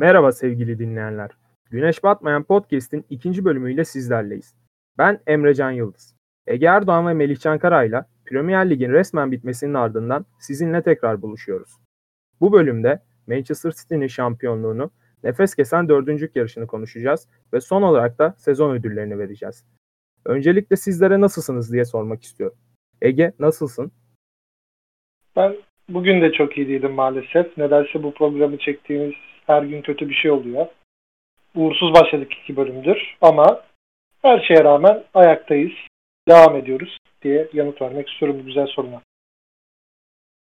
Merhaba sevgili dinleyenler. Güneş Batmayan Podcast'in ikinci bölümüyle sizlerleyiz. Ben Emre Can Yıldız. Ege Erdoğan ve Melih Çankara ile Premier Lig'in resmen bitmesinin ardından sizinle tekrar buluşuyoruz. Bu bölümde Manchester City'nin şampiyonluğunu, nefes kesen dördüncülük yarışını konuşacağız ve son olarak da sezon ödüllerini vereceğiz. Öncelikle sizlere nasılsınız diye sormak istiyorum. Ege nasılsın? Ben bugün de çok iyi değilim maalesef. Nedense bu programı çektiğimiz her gün kötü bir şey oluyor. Uğursuz başladık iki bölümdür ama her şeye rağmen ayaktayız. Devam ediyoruz diye yanıt vermek istiyorum bu güzel soruna.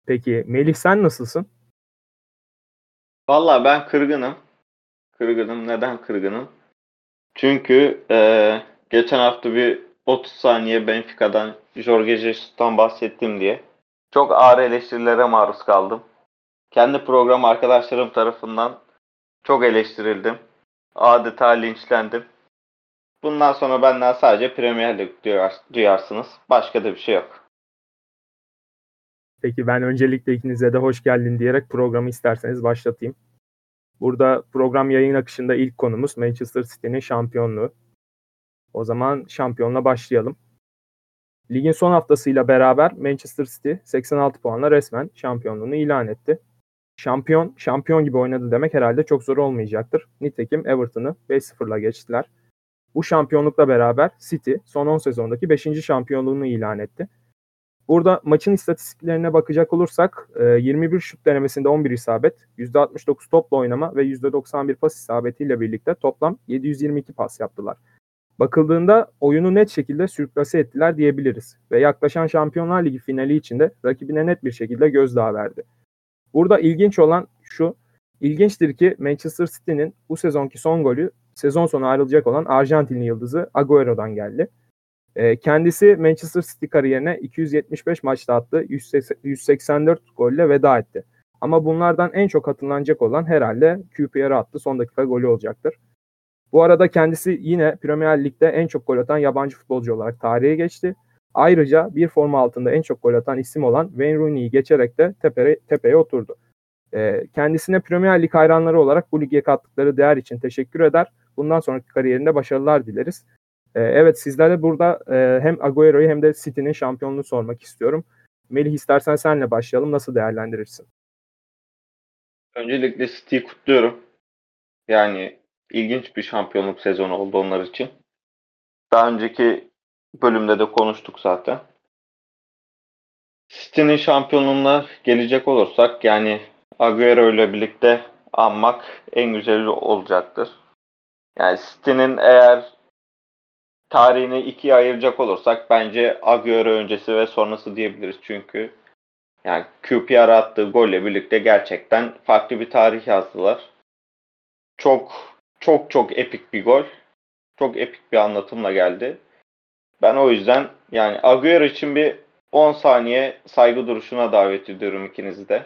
Peki Melih sen nasılsın? Valla ben kırgınım. Kırgınım. Neden kırgınım? Çünkü e, geçen hafta bir 30 saniye Benfica'dan Jorge Jesus'tan bahsettim diye çok ağır eleştirilere maruz kaldım. Kendi program arkadaşlarım tarafından çok eleştirildim. Adeta linçlendim. Bundan sonra benden sadece Premier Lig duyar, duyarsınız. Başka da bir şey yok. Peki ben öncelikle ikinize de hoş geldin diyerek programı isterseniz başlatayım. Burada program yayın akışında ilk konumuz Manchester City'nin şampiyonluğu. O zaman şampiyonla başlayalım. Ligin son haftasıyla beraber Manchester City 86 puanla resmen şampiyonluğunu ilan etti. Şampiyon, şampiyon gibi oynadı demek herhalde çok zor olmayacaktır. Nitekim Everton'ı 5-0'la geçtiler. Bu şampiyonlukla beraber City son 10 sezondaki 5. şampiyonluğunu ilan etti. Burada maçın istatistiklerine bakacak olursak 21 şut denemesinde 11 isabet, %69 topla oynama ve %91 pas isabetiyle birlikte toplam 722 pas yaptılar. Bakıldığında oyunu net şekilde sürklase ettiler diyebiliriz ve yaklaşan Şampiyonlar Ligi finali içinde rakibine net bir şekilde gözdağı verdi. Burada ilginç olan şu, ilginçtir ki Manchester City'nin bu sezonki son golü sezon sonu ayrılacak olan Arjantinli yıldızı Agüero'dan geldi. E, kendisi Manchester City kariyerine 275 maçta attı, 184 golle veda etti. Ama bunlardan en çok hatırlanacak olan herhalde QPR'a attı son dakika golü olacaktır. Bu arada kendisi yine Premier Lig'de en çok gol atan yabancı futbolcu olarak tarihe geçti. Ayrıca bir forma altında en çok gol atan isim olan Wayne Rooney'i geçerek de tepeye, tepeye oturdu. E, kendisine Premier Lig hayranları olarak bu lige kattıkları değer için teşekkür eder. Bundan sonraki kariyerinde başarılar dileriz. E, evet sizlere burada e, hem Agüero'yu hem de City'nin şampiyonluğunu sormak istiyorum. Melih istersen senle başlayalım. Nasıl değerlendirirsin? Öncelikle City'yi kutluyorum. Yani ilginç bir şampiyonluk sezonu oldu onlar için. Daha önceki bölümde de konuştuk zaten. City'nin şampiyonluğuna gelecek olursak yani Agüero ile birlikte anmak en güzeli olacaktır. Yani City'nin eğer tarihini ikiye ayıracak olursak bence Agüero öncesi ve sonrası diyebiliriz. Çünkü yani QPR attığı golle birlikte gerçekten farklı bir tarih yazdılar. Çok çok çok epik bir gol. Çok epik bir anlatımla geldi. Ben o yüzden yani Agüero için bir 10 saniye saygı duruşuna davet ediyorum ikinizi de.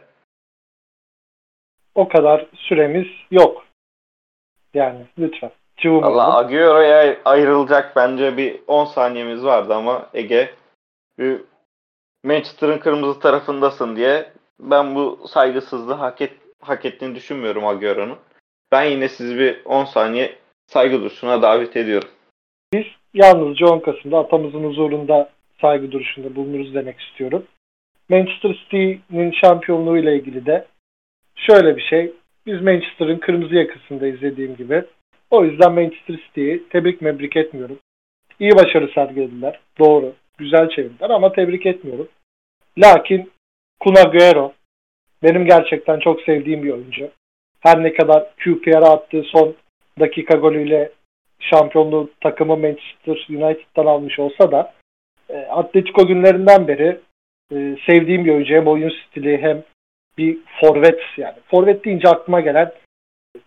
O kadar süremiz yok. Yani lütfen. Valla Agüero'ya ayrılacak bence bir 10 saniyemiz vardı ama Ege bir Manchester'ın kırmızı tarafındasın diye ben bu saygısızlığı hak, et, hak ettiğini düşünmüyorum Agüero'nun. Ben yine sizi bir 10 saniye saygı duruşuna davet ediyorum. Yalnızca 10 Kasım'da atamızın huzurunda saygı duruşunda bulunuruz demek istiyorum. Manchester City'nin şampiyonluğu ile ilgili de şöyle bir şey. Biz Manchester'ın kırmızı yakasında izlediğim gibi. O yüzden Manchester City'yi tebrik mebrik etmiyorum. İyi başarı sergilediler. Doğru. Güzel çevirdiler ama tebrik etmiyorum. Lakin Kun Agüero benim gerçekten çok sevdiğim bir oyuncu. Her ne kadar QPR'a attığı son dakika golüyle şampiyonluğu takımı Manchester United'dan almış olsa da e, Atletico günlerinden beri e, sevdiğim bir oyuncu. Hem oyun stili hem bir forvet yani. Forvet deyince aklıma gelen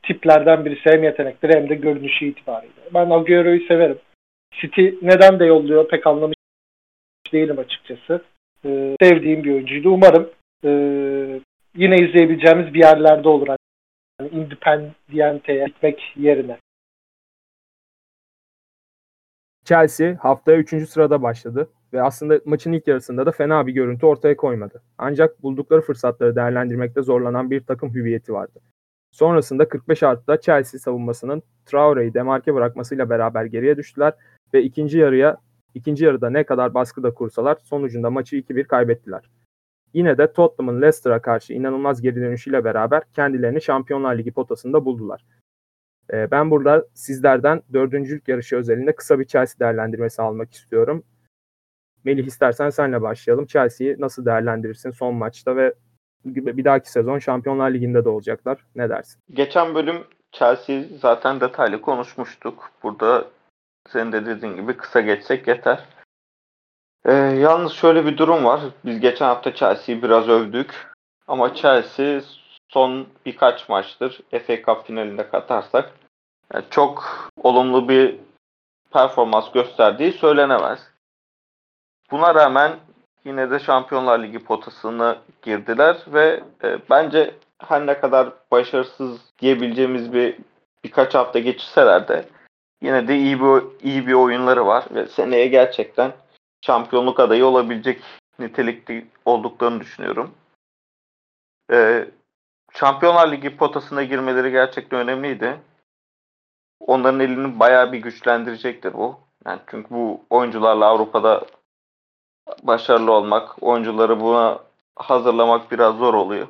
tiplerden birisi hem yetenekleri hem de görünüşü itibariyle. Ben Agüero'yu severim. City neden de yolluyor pek anlamış değilim açıkçası. Ee, sevdiğim bir oyuncuydu. Umarım e, yine izleyebileceğimiz bir yerlerde olur. Yani Independiente'ye gitmek yerine. Chelsea haftaya 3. sırada başladı ve aslında maçın ilk yarısında da fena bir görüntü ortaya koymadı. Ancak buldukları fırsatları değerlendirmekte zorlanan bir takım hüviyeti vardı. Sonrasında 45 artıda Chelsea savunmasının Traore'yi demarke bırakmasıyla beraber geriye düştüler ve ikinci yarıya ikinci yarıda ne kadar baskıda kursalar sonucunda maçı 2-1 kaybettiler. Yine de Tottenham'ın Leicester'a karşı inanılmaz geri dönüşüyle beraber kendilerini Şampiyonlar Ligi potasında buldular. Ee, ben burada sizlerden dördüncülük yarışı özelinde kısa bir Chelsea değerlendirmesi almak istiyorum. Melih istersen senle başlayalım. Chelsea'yi nasıl değerlendirirsin son maçta ve bir dahaki sezon Şampiyonlar Ligi'nde de olacaklar. Ne dersin? Geçen bölüm Chelsea zaten detaylı konuşmuştuk. Burada senin de dediğin gibi kısa geçsek yeter. Ee, yalnız şöyle bir durum var. Biz geçen hafta Chelsea'yi biraz övdük. Ama Chelsea son birkaç maçtır FA Cup finalinde katarsak yani çok olumlu bir performans gösterdiği söylenemez. Buna rağmen yine de Şampiyonlar Ligi potasına girdiler ve e, bence her ne kadar başarısız diyebileceğimiz bir birkaç hafta geçirseler de yine de iyi bir iyi bir oyunları var ve seneye gerçekten şampiyonluk adayı olabilecek nitelikte olduklarını düşünüyorum. Ee, Şampiyonlar Ligi potasına girmeleri gerçekten önemliydi. Onların elini bayağı bir güçlendirecektir bu. Yani çünkü bu oyuncularla Avrupa'da başarılı olmak, oyuncuları buna hazırlamak biraz zor oluyor.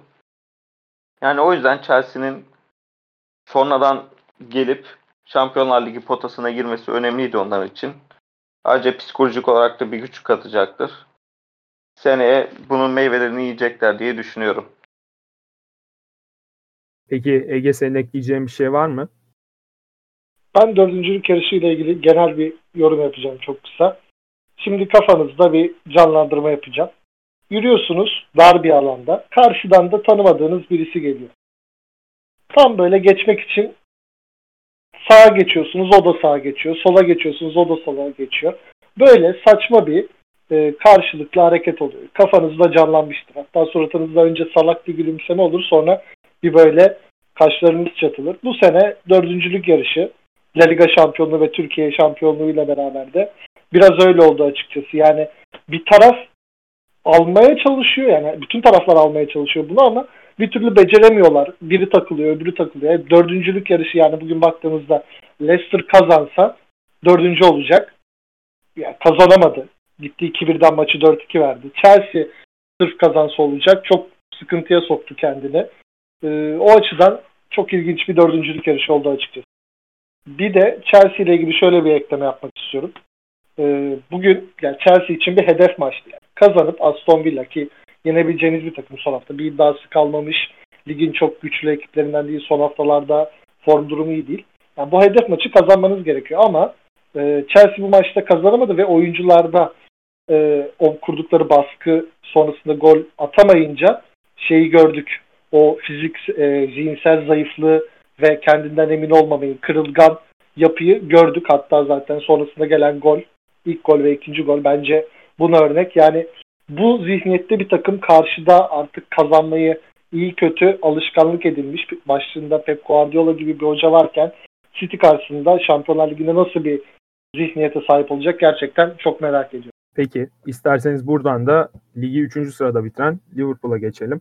Yani o yüzden Chelsea'nin sonradan gelip Şampiyonlar Ligi potasına girmesi önemliydi onlar için. Ayrıca psikolojik olarak da bir güç katacaktır. Seneye bunun meyvelerini yiyecekler diye düşünüyorum. Peki Ege senin ekleyeceğin bir şey var mı? Ben dördüncülük yarışıyla ilgili genel bir yorum yapacağım çok kısa. Şimdi kafanızda bir canlandırma yapacağım. Yürüyorsunuz dar bir alanda. Karşıdan da tanımadığınız birisi geliyor. Tam böyle geçmek için sağa geçiyorsunuz o da sağa geçiyor. Sola geçiyorsunuz o da sola geçiyor. Böyle saçma bir e, karşılıklı hareket oluyor. Kafanızda canlanmıştır. Hatta suratınızda önce salak bir gülümseme olur sonra bir böyle kaşlarınız çatılır. Bu sene dördüncülük yarışı La Liga şampiyonluğu ve Türkiye şampiyonluğuyla beraber de biraz öyle oldu açıkçası. Yani bir taraf almaya çalışıyor yani bütün taraflar almaya çalışıyor bunu ama bir türlü beceremiyorlar. Biri takılıyor, öbürü takılıyor. Dördüncülük yarışı yani bugün baktığımızda Leicester kazansa dördüncü olacak. Yani kazanamadı. Gitti 2-1'den maçı 4-2 verdi. Chelsea sırf kazansa olacak. Çok sıkıntıya soktu kendini. Ee, o açıdan çok ilginç bir dördüncülük yarışı oldu açıkçası. Bir de Chelsea ile ilgili şöyle bir ekleme yapmak istiyorum. Ee, bugün yani Chelsea için bir hedef maçtı. Yani. Kazanıp Aston Villa ki yenebileceğiniz bir takım son hafta. Bir iddiası kalmamış. Ligin çok güçlü ekiplerinden değil. Son haftalarda form durumu iyi değil. Yani bu hedef maçı kazanmanız gerekiyor ama e, Chelsea bu maçta kazanamadı ve oyuncularda e, o kurdukları baskı sonrasında gol atamayınca şeyi gördük. O fizik, e, zihinsel zayıflığı ve kendinden emin olmamayı, kırılgan yapıyı gördük. Hatta zaten sonrasında gelen gol, ilk gol ve ikinci gol bence buna örnek. Yani bu zihniyette bir takım karşıda artık kazanmayı iyi kötü alışkanlık edilmiş. Başlığında Pep Guardiola gibi bir hoca varken City karşısında Şampiyonlar Ligi'nde nasıl bir zihniyete sahip olacak gerçekten çok merak ediyorum. Peki isterseniz buradan da ligi 3. sırada bitiren Liverpool'a geçelim.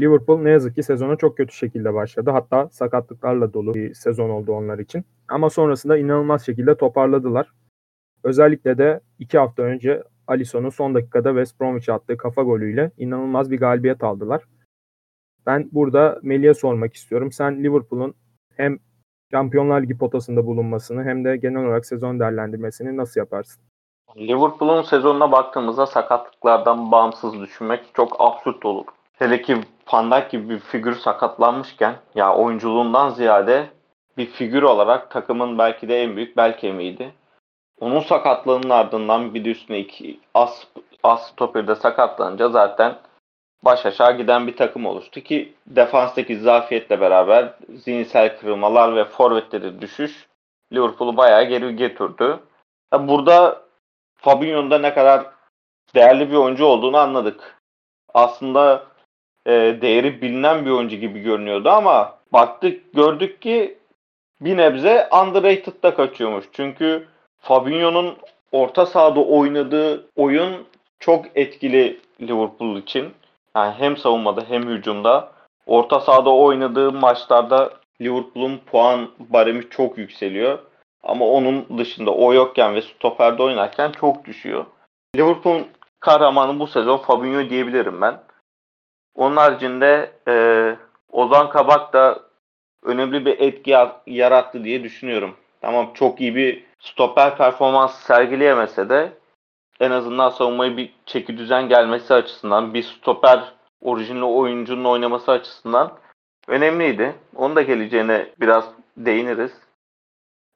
Liverpool ne yazık ki sezona çok kötü şekilde başladı. Hatta sakatlıklarla dolu bir sezon oldu onlar için. Ama sonrasında inanılmaz şekilde toparladılar. Özellikle de iki hafta önce Alisson'un son dakikada West Bromwich attığı kafa golüyle inanılmaz bir galibiyet aldılar. Ben burada Melih'e sormak istiyorum. Sen Liverpool'un hem Şampiyonlar Ligi potasında bulunmasını hem de genel olarak sezon değerlendirmesini nasıl yaparsın? Liverpool'un sezonuna baktığımızda sakatlıklardan bağımsız düşünmek çok absürt olur. Hele ki Van Dijk gibi bir figür sakatlanmışken ya oyunculuğundan ziyade bir figür olarak takımın belki de en büyük bel kemiğiydi. Onun sakatlığının ardından bir de üstüne iki as, as stoperde sakatlanınca zaten baş aşağı giden bir takım oluştu ki defanstaki zafiyetle beraber zihinsel kırılmalar ve forvetleri düşüş Liverpool'u bayağı geri getirdi. Burada Fabinho'nun da ne kadar değerli bir oyuncu olduğunu anladık. Aslında e, değeri bilinen bir oyuncu gibi görünüyordu ama baktık gördük ki bir nebze underrated'da kaçıyormuş. Çünkü Fabinho'nun orta sahada oynadığı oyun çok etkili Liverpool için. Yani hem savunmada hem hücumda orta sahada oynadığı maçlarda Liverpool'un puan baremi çok yükseliyor. Ama onun dışında o yokken ve stoperde oynarken çok düşüyor. Liverpool'un kahramanı bu sezon Fabinho diyebilirim ben. Onun haricinde e, Ozan Kabak da önemli bir etki yarattı diye düşünüyorum. Tamam çok iyi bir stoper performans sergileyemese de en azından savunmayı bir çeki düzen gelmesi açısından bir stoper orijinal oyuncunun oynaması açısından önemliydi. Onun da geleceğine biraz değiniriz.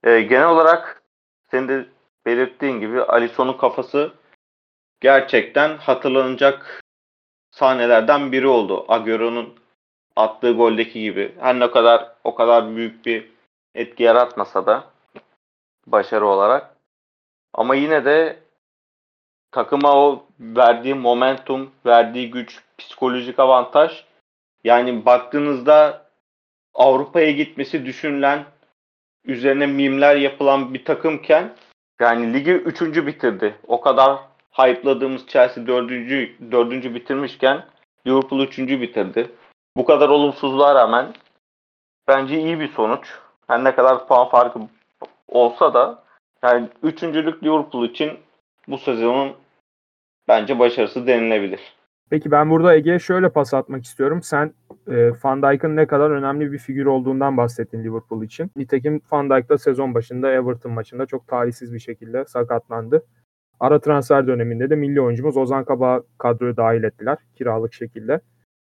Ee, genel olarak senin de belirttiğin gibi Alisson'un kafası gerçekten hatırlanacak sahnelerden biri oldu. Agüero'nun attığı goldeki gibi. Her ne kadar o kadar büyük bir etki yaratmasa da başarı olarak. Ama yine de takıma o verdiği momentum, verdiği güç, psikolojik avantaj yani baktığınızda Avrupa'ya gitmesi düşünülen üzerine mimler yapılan bir takımken yani ligi üçüncü bitirdi. O kadar hype'ladığımız Chelsea dördüncü, dördüncü bitirmişken Liverpool üçüncü bitirdi. Bu kadar olumsuzluğa rağmen bence iyi bir sonuç. Her ne kadar puan farkı olsa da yani üçüncülük Liverpool için bu sezonun bence başarısı denilebilir. Peki ben burada Ege'ye şöyle pas atmak istiyorum. Sen e, Van Dijk'ın ne kadar önemli bir figür olduğundan bahsettin Liverpool için. Nitekim Van Dijk da sezon başında Everton maçında çok talihsiz bir şekilde sakatlandı. Ara transfer döneminde de milli oyuncumuz Ozan Kabak'ı kadroya dahil ettiler kiralık şekilde.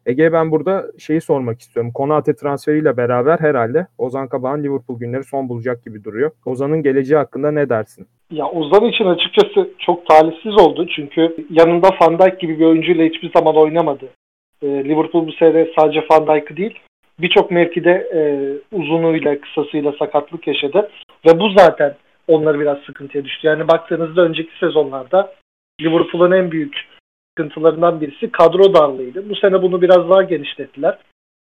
Ege ben burada şeyi sormak istiyorum. Konate transferiyle beraber herhalde Ozan Kabak'ın Liverpool günleri son bulacak gibi duruyor. Ozan'ın geleceği hakkında ne dersin? Ya Ozan için açıkçası çok talihsiz oldu. Çünkü yanında Van Dijk gibi bir oyuncuyla hiçbir zaman oynamadı. Ee, Liverpool bu sene sadece Van Dijk'ı değil birçok mevkide e, uzunuyla kısasıyla sakatlık yaşadı. Ve bu zaten onları biraz sıkıntıya düştü. Yani baktığınızda önceki sezonlarda Liverpool'un en büyük sıkıntılarından birisi kadro darlığıydı. Bu sene bunu biraz daha genişlettiler.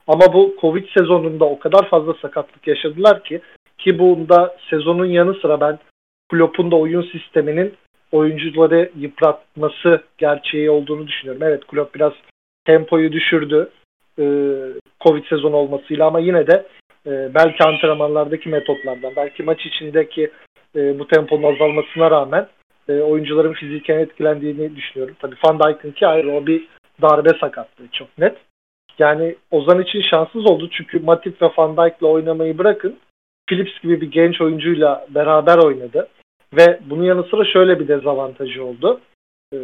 Ama bu Covid sezonunda o kadar fazla sakatlık yaşadılar ki ki bunda sezonun yanı sıra ben Klopp'un da oyun sisteminin oyuncuları yıpratması gerçeği olduğunu düşünüyorum. Evet Klopp biraz tempoyu düşürdü e, Covid sezonu olmasıyla ama yine de e, belki antrenmanlardaki metotlardan, belki maç içindeki e, bu temponun azalmasına rağmen e, oyuncuların fiziken etkilendiğini düşünüyorum. Tabii Van Dijk'ın ki ayrı o bir darbe sakatlığı çok net. Yani Ozan için şanssız oldu çünkü Matip ve Van Dijk'la oynamayı bırakın. Phillips gibi bir genç oyuncuyla beraber oynadı. Ve bunun yanı sıra şöyle bir dezavantajı oldu. Ee,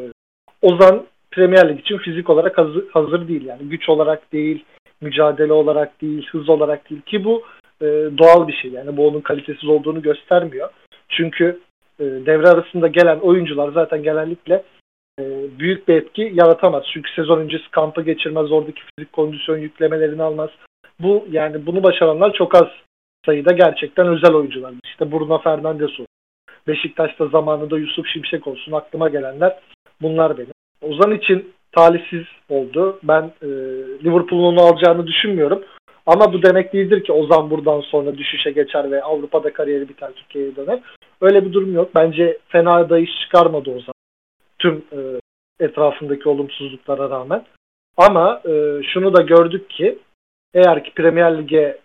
Ozan Premier Lig için fizik olarak hazır, hazır değil. Yani güç olarak değil, mücadele olarak değil, hız olarak değil ki bu e, doğal bir şey. Yani bu onun kalitesiz olduğunu göstermiyor. Çünkü e, devre arasında gelen oyuncular zaten genellikle e, büyük bir etki yaratamaz. Çünkü sezon öncesi kampı geçirmez, oradaki fizik kondisyon yüklemelerini almaz. Bu yani bunu başaranlar çok az sayıda gerçekten özel oyuncular. İşte Bruno Fernandes olsun. Beşiktaş'ta zamanında Yusuf Şimşek olsun. Aklıma gelenler bunlar benim. Ozan için talihsiz oldu. Ben e, Liverpool'un onu alacağını düşünmüyorum. Ama bu demek değildir ki Ozan buradan sonra düşüşe geçer ve Avrupa'da kariyeri biter Türkiye'ye döner. Öyle bir durum yok. Bence fena da iş çıkarmadı Ozan. Tüm e, etrafındaki olumsuzluklara rağmen. Ama e, şunu da gördük ki eğer ki Premier Lig'e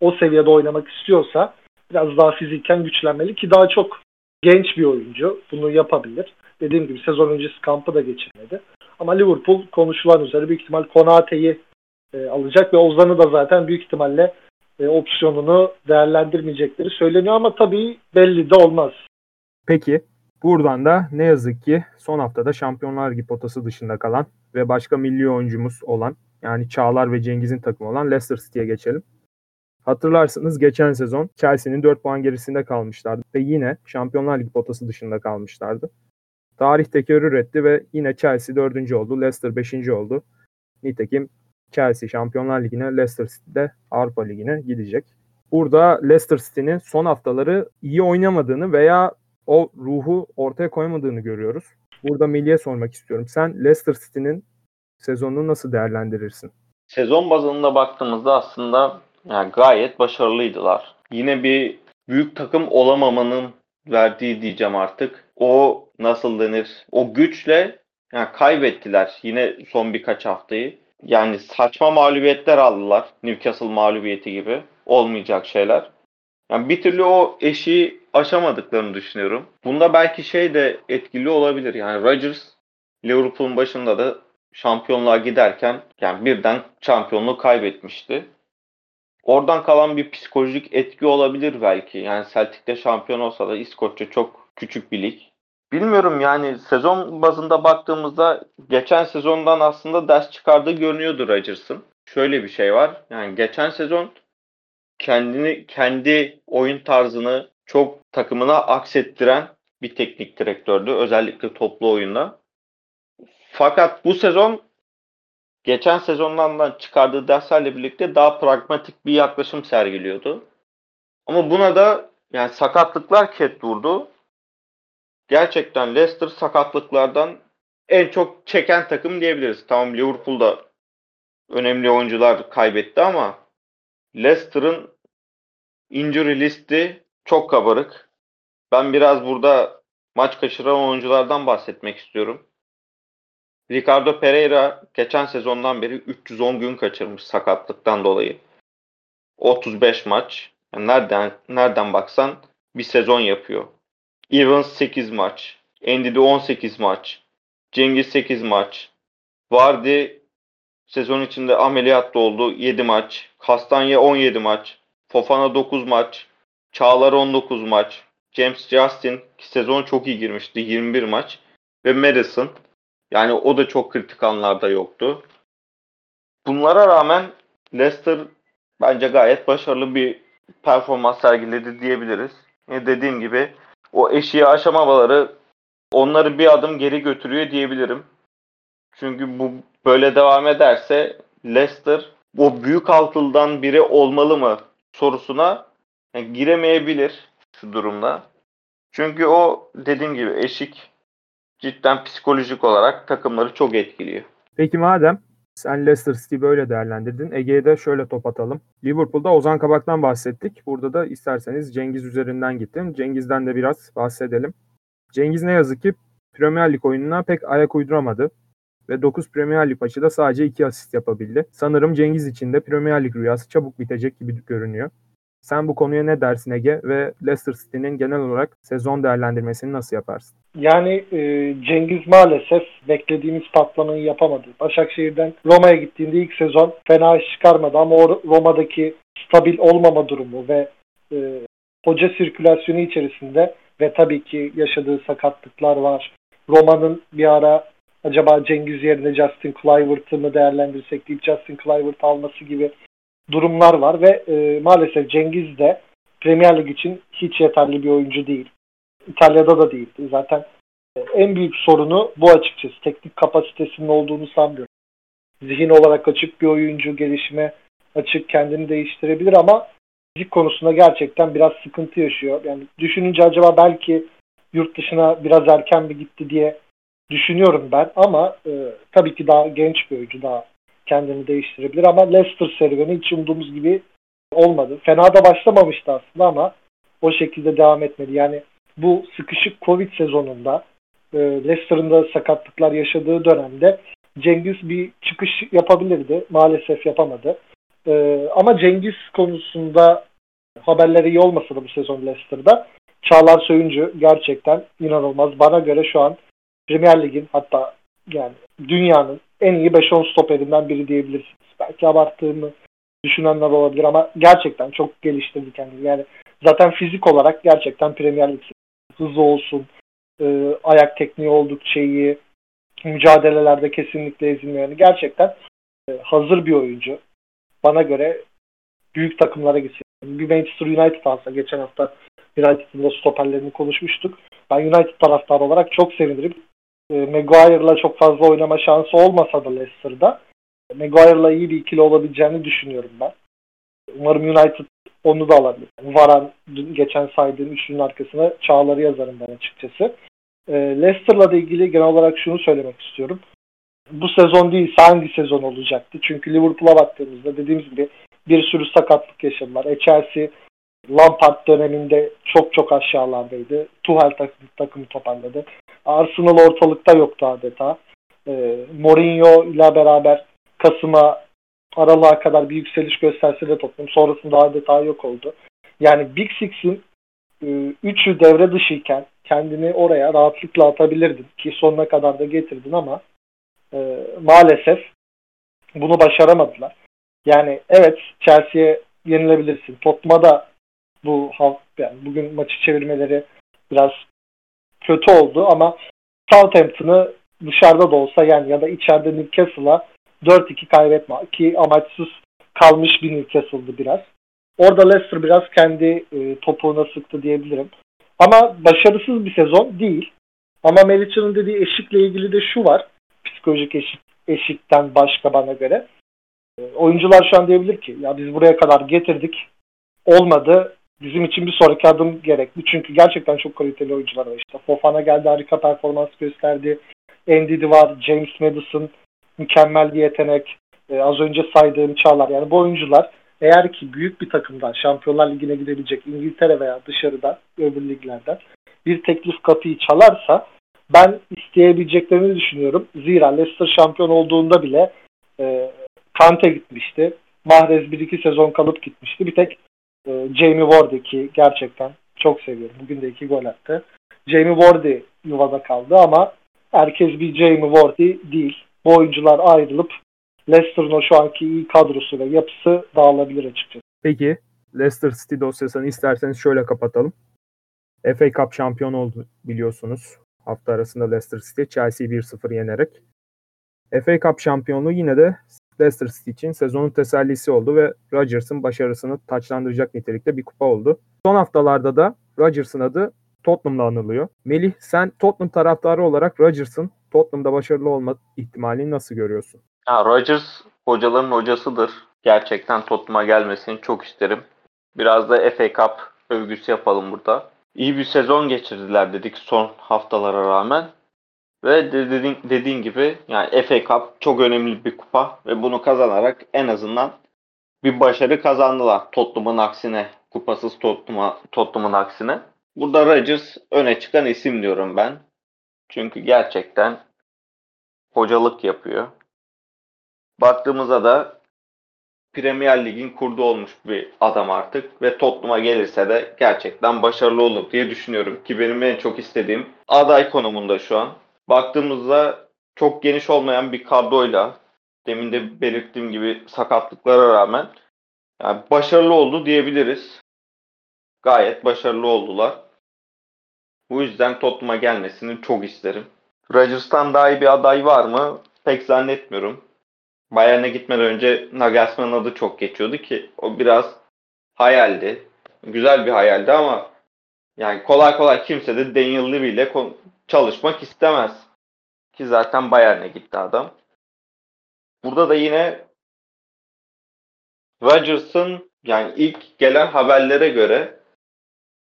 o seviyede oynamak istiyorsa biraz daha fiziken güçlenmeli ki daha çok genç bir oyuncu. Bunu yapabilir. Dediğim gibi sezon öncesi kampı da geçirmedi. Ama Liverpool konuşulan üzere büyük ihtimal Konate'yi e, alacak ve Ozan'ı da zaten büyük ihtimalle e, opsiyonunu değerlendirmeyecekleri söyleniyor ama tabii belli de olmaz. Peki buradan da ne yazık ki son haftada Şampiyonlar Ligi potası dışında kalan ve başka milli oyuncumuz olan yani Çağlar ve Cengiz'in takımı olan Leicester City'ye geçelim. Hatırlarsınız geçen sezon Chelsea'nin 4 puan gerisinde kalmışlardı ve yine Şampiyonlar Ligi potası dışında kalmışlardı. Tarih tekerrür etti ve yine Chelsea 4. oldu, Leicester 5. oldu. Nitekim Chelsea Şampiyonlar Ligi'ne, Leicester City de Avrupa Ligi'ne gidecek. Burada Leicester City'nin son haftaları iyi oynamadığını veya o ruhu ortaya koymadığını görüyoruz. Burada Milli'ye sormak istiyorum. Sen Leicester City'nin sezonunu nasıl değerlendirirsin? Sezon bazında baktığımızda aslında yani gayet başarılıydılar. Yine bir büyük takım olamamanın verdiği diyeceğim artık. O nasıl denir? O güçle yani kaybettiler yine son birkaç haftayı. Yani saçma mağlubiyetler aldılar. Newcastle mağlubiyeti gibi. Olmayacak şeyler. Yani bir türlü o eşiği aşamadıklarını düşünüyorum. Bunda belki şey de etkili olabilir. Yani Rodgers Liverpool'un başında da şampiyonluğa giderken yani birden şampiyonluğu kaybetmişti. Oradan kalan bir psikolojik etki olabilir belki. Yani Celtic'te şampiyon olsa da İskoçya çok küçük bir lig. Bilmiyorum yani sezon bazında baktığımızda geçen sezondan aslında ders çıkardığı görünüyordu Rodgers'ın. Şöyle bir şey var. Yani geçen sezon kendini kendi oyun tarzını çok takımına aksettiren bir teknik direktördü. Özellikle toplu oyunda. Fakat bu sezon geçen sezondan çıkardığı derslerle birlikte daha pragmatik bir yaklaşım sergiliyordu. Ama buna da yani sakatlıklar ket vurdu. Gerçekten Leicester sakatlıklardan en çok çeken takım diyebiliriz. Tamam Liverpool'da önemli oyuncular kaybetti ama Leicester'ın injury listi çok kabarık. Ben biraz burada maç kaçıran oyunculardan bahsetmek istiyorum. Ricardo Pereira geçen sezondan beri 310 gün kaçırmış sakatlıktan dolayı. 35 maç. Yani nereden nereden baksan bir sezon yapıyor. Evans 8 maç. Endidi 18 maç. Cengiz 8 maç. Vardy sezon içinde ameliyatta oldu 7 maç. Kastanya 17 maç. Fofana 9 maç. Çağlar 19 maç. James Justin ki sezon çok iyi girmişti 21 maç. Ve Madison yani o da çok kritik anlarda yoktu. Bunlara rağmen Leicester bence gayet başarılı bir performans sergiledi diyebiliriz. E dediğim gibi o eşiği aşamamaları onları bir adım geri götürüyor diyebilirim. Çünkü bu böyle devam ederse Leicester o büyük altıldan biri olmalı mı sorusuna yani giremeyebilir şu durumda. Çünkü o dediğim gibi eşik cidden psikolojik olarak takımları çok etkiliyor. Peki madem sen Leicester City böyle değerlendirdin. Ege'ye de şöyle top atalım. Liverpool'da Ozan Kabak'tan bahsettik. Burada da isterseniz Cengiz üzerinden gittim. Cengiz'den de biraz bahsedelim. Cengiz ne yazık ki Premier Lig oyununa pek ayak uyduramadı. Ve 9 Premier Lig maçı da sadece 2 asist yapabildi. Sanırım Cengiz için de Premier Lig rüyası çabuk bitecek gibi görünüyor. Sen bu konuya ne dersin Ege ve Leicester City'nin genel olarak sezon değerlendirmesini nasıl yaparsın? Yani e, Cengiz maalesef beklediğimiz patlamayı yapamadı. Başakşehir'den Roma'ya gittiğinde ilk sezon fena iş çıkarmadı ama o Roma'daki stabil olmama durumu ve e, hoca sirkülasyonu içerisinde ve tabii ki yaşadığı sakatlıklar var. Roma'nın bir ara acaba Cengiz yerine Justin Kluivert'ı mı değerlendirsek deyip Justin Kluivert alması gibi durumlar var ve e, maalesef Cengiz de Premier Lig için hiç yeterli bir oyuncu değil. İtalya'da da değildi. Zaten e, en büyük sorunu bu açıkçası. Teknik kapasitesinin olduğunu sanmıyorum. Zihin olarak açık bir oyuncu, gelişime açık, kendini değiştirebilir ama fizik konusunda gerçekten biraz sıkıntı yaşıyor. Yani düşününce acaba belki yurt dışına biraz erken bir gitti diye düşünüyorum ben ama e, tabii ki daha genç bir oyuncu, daha kendini değiştirebilir ama Leicester serüveni hiç umduğumuz gibi olmadı. Fena da başlamamıştı aslında ama o şekilde devam etmedi. Yani bu sıkışık Covid sezonunda e, Leicester'ın da sakatlıklar yaşadığı dönemde Cengiz bir çıkış yapabilirdi. Maalesef yapamadı. E, ama Cengiz konusunda haberleri iyi olmasa da bu sezon Leicester'da Çağlar Söyüncü gerçekten inanılmaz. Bana göre şu an Premier Lig'in hatta yani dünyanın en iyi 5-10 stoperinden biri diyebilirsiniz. Belki abarttığımı düşünenler olabilir ama gerçekten çok geliştirdi kendini. Yani zaten fizik olarak gerçekten Premier Lig hızlı olsun, e, ayak tekniği oldukça iyi, mücadelelerde kesinlikle ezilmiyor. Yani gerçekten e, hazır bir oyuncu. Bana göre büyük takımlara gitsin. Bir Manchester United alsa geçen hafta United'ın da stoperlerini konuşmuştuk. Ben United taraftarı olarak çok sevinirim e, Maguire'la çok fazla oynama şansı olmasa da Leicester'da Maguire'la iyi bir ikili olabileceğini düşünüyorum ben. Umarım United onu da alabilir. Varan geçen saydığım üçlünün arkasına çağları yazarım ben açıkçası. E, Leicester'la da ilgili genel olarak şunu söylemek istiyorum. Bu sezon değil hangi sezon olacaktı? Çünkü Liverpool'a baktığımızda dediğimiz gibi bir sürü sakatlık yaşadılar. E Chelsea Lampard döneminde çok çok aşağılardaydı. Tuchel takım, takımı toparladı. Arsenal ortalıkta yoktu adeta. E, Mourinho ile beraber Kasım'a aralığa kadar bir yükseliş gösterse de Tottenham sonrasında adeta yok oldu. Yani Big Six'in e, üçü devre dışıyken kendini oraya rahatlıkla atabilirdin ki sonuna kadar da getirdin ama e, maalesef bunu başaramadılar. Yani evet Chelsea'ye yenilebilirsin. Tottenham'a da bu yani bugün maçı çevirmeleri biraz kötü oldu ama Southampton'ı dışarıda da olsa yani ya da içeride Newcastle'a 4-2 kaybetme ki amaçsız kalmış bir Newcastle'dı biraz. Orada Leicester biraz kendi e, topuğuna sıktı diyebilirim. Ama başarısız bir sezon değil. Ama Melihcan'ın dediği eşikle ilgili de şu var. Psikolojik eşik, eşikten başka bana göre. E, oyuncular şu an diyebilir ki ya biz buraya kadar getirdik. Olmadı. Bizim için bir sonraki adım gerekli. Çünkü gerçekten çok kaliteli oyuncular var işte. Fofana geldi harika performans gösterdi. Ndidi var, James Madison mükemmel bir yetenek. E, az önce saydığım Çağlar. Yani bu oyuncular eğer ki büyük bir takımdan Şampiyonlar Ligi'ne gidebilecek İngiltere veya dışarıda öbür liglerden bir teklif kapıyı çalarsa ben isteyebileceklerini düşünüyorum. Zira Leicester şampiyon olduğunda bile e, Kante gitmişti. Mahrez bir iki sezon kalıp gitmişti. Bir tek e, Jamie Vardy ki gerçekten çok seviyorum. Bugün de iki gol attı. Jamie Vardy yuvada kaldı ama herkes bir Jamie Vardy değil. Bu oyuncular ayrılıp Leicester'ın o şu anki iyi kadrosu ve yapısı dağılabilir açıkçası. Peki Leicester City dosyasını isterseniz şöyle kapatalım. FA Cup şampiyon oldu biliyorsunuz. Hafta arasında Leicester City Chelsea 1-0 yenerek. FA Cup şampiyonluğu yine de Leicester City için sezonun tesellisi oldu ve Rodgers'ın başarısını taçlandıracak nitelikte bir kupa oldu. Son haftalarda da Rodgers'ın adı Tottenham'la anılıyor. Melih sen Tottenham taraftarı olarak Rodgers'ın Tottenham'da başarılı olma ihtimalini nasıl görüyorsun? Ya Rodgers hocaların hocasıdır. Gerçekten Tottenham'a gelmesini çok isterim. Biraz da FA Cup övgüsü yapalım burada. İyi bir sezon geçirdiler dedik son haftalara rağmen. Ve dediğin, dediğin gibi yani FA Cup çok önemli bir kupa ve bunu kazanarak en azından bir başarı kazandılar Tottenham'ın aksine. Kupasız Tottenham'a, Tottenham'ın aksine. Burada Rodgers öne çıkan isim diyorum ben. Çünkü gerçekten hocalık yapıyor. Baktığımızda da Premier Lig'in kurdu olmuş bir adam artık ve Tottenham'a gelirse de gerçekten başarılı olur diye düşünüyorum ki benim en çok istediğim aday konumunda şu an. Baktığımızda çok geniş olmayan bir kadroyla demin de belirttiğim gibi sakatlıklara rağmen yani başarılı oldu diyebiliriz. Gayet başarılı oldular. Bu yüzden Tottenham'a gelmesini çok isterim. Rodgers'tan daha iyi bir aday var mı? Pek zannetmiyorum. Bayern'e gitmeden önce Nagelsmann'ın adı çok geçiyordu ki o biraz hayaldi. Güzel bir hayaldi ama yani kolay kolay kimse de Daniel Levy ile çalışmak istemez. Ki zaten Bayern'e gitti adam. Burada da yine Rodgers'ın yani ilk gelen haberlere göre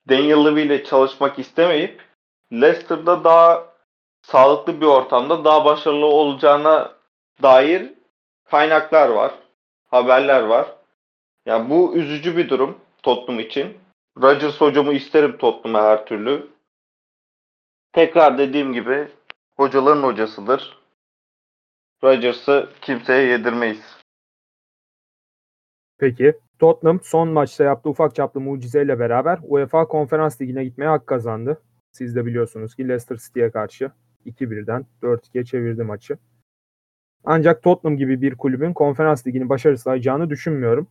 Daniel Levy ile çalışmak istemeyip Leicester'da daha sağlıklı bir ortamda daha başarılı olacağına dair kaynaklar var, haberler var. Yani bu üzücü bir durum Tottenham için. Rodgers hocamı isterim Tottenham'a her türlü. Tekrar dediğim gibi hocaların hocasıdır. Rodgers'ı kimseye yedirmeyiz. Peki. Tottenham son maçta yaptığı ufak çaplı mucizeyle beraber UEFA Konferans Ligi'ne gitmeye hak kazandı. Siz de biliyorsunuz ki Leicester City'ye karşı 2-1'den 4-2'ye çevirdi maçı. Ancak Tottenham gibi bir kulübün konferans ligini başarı sağlayacağını düşünmüyorum.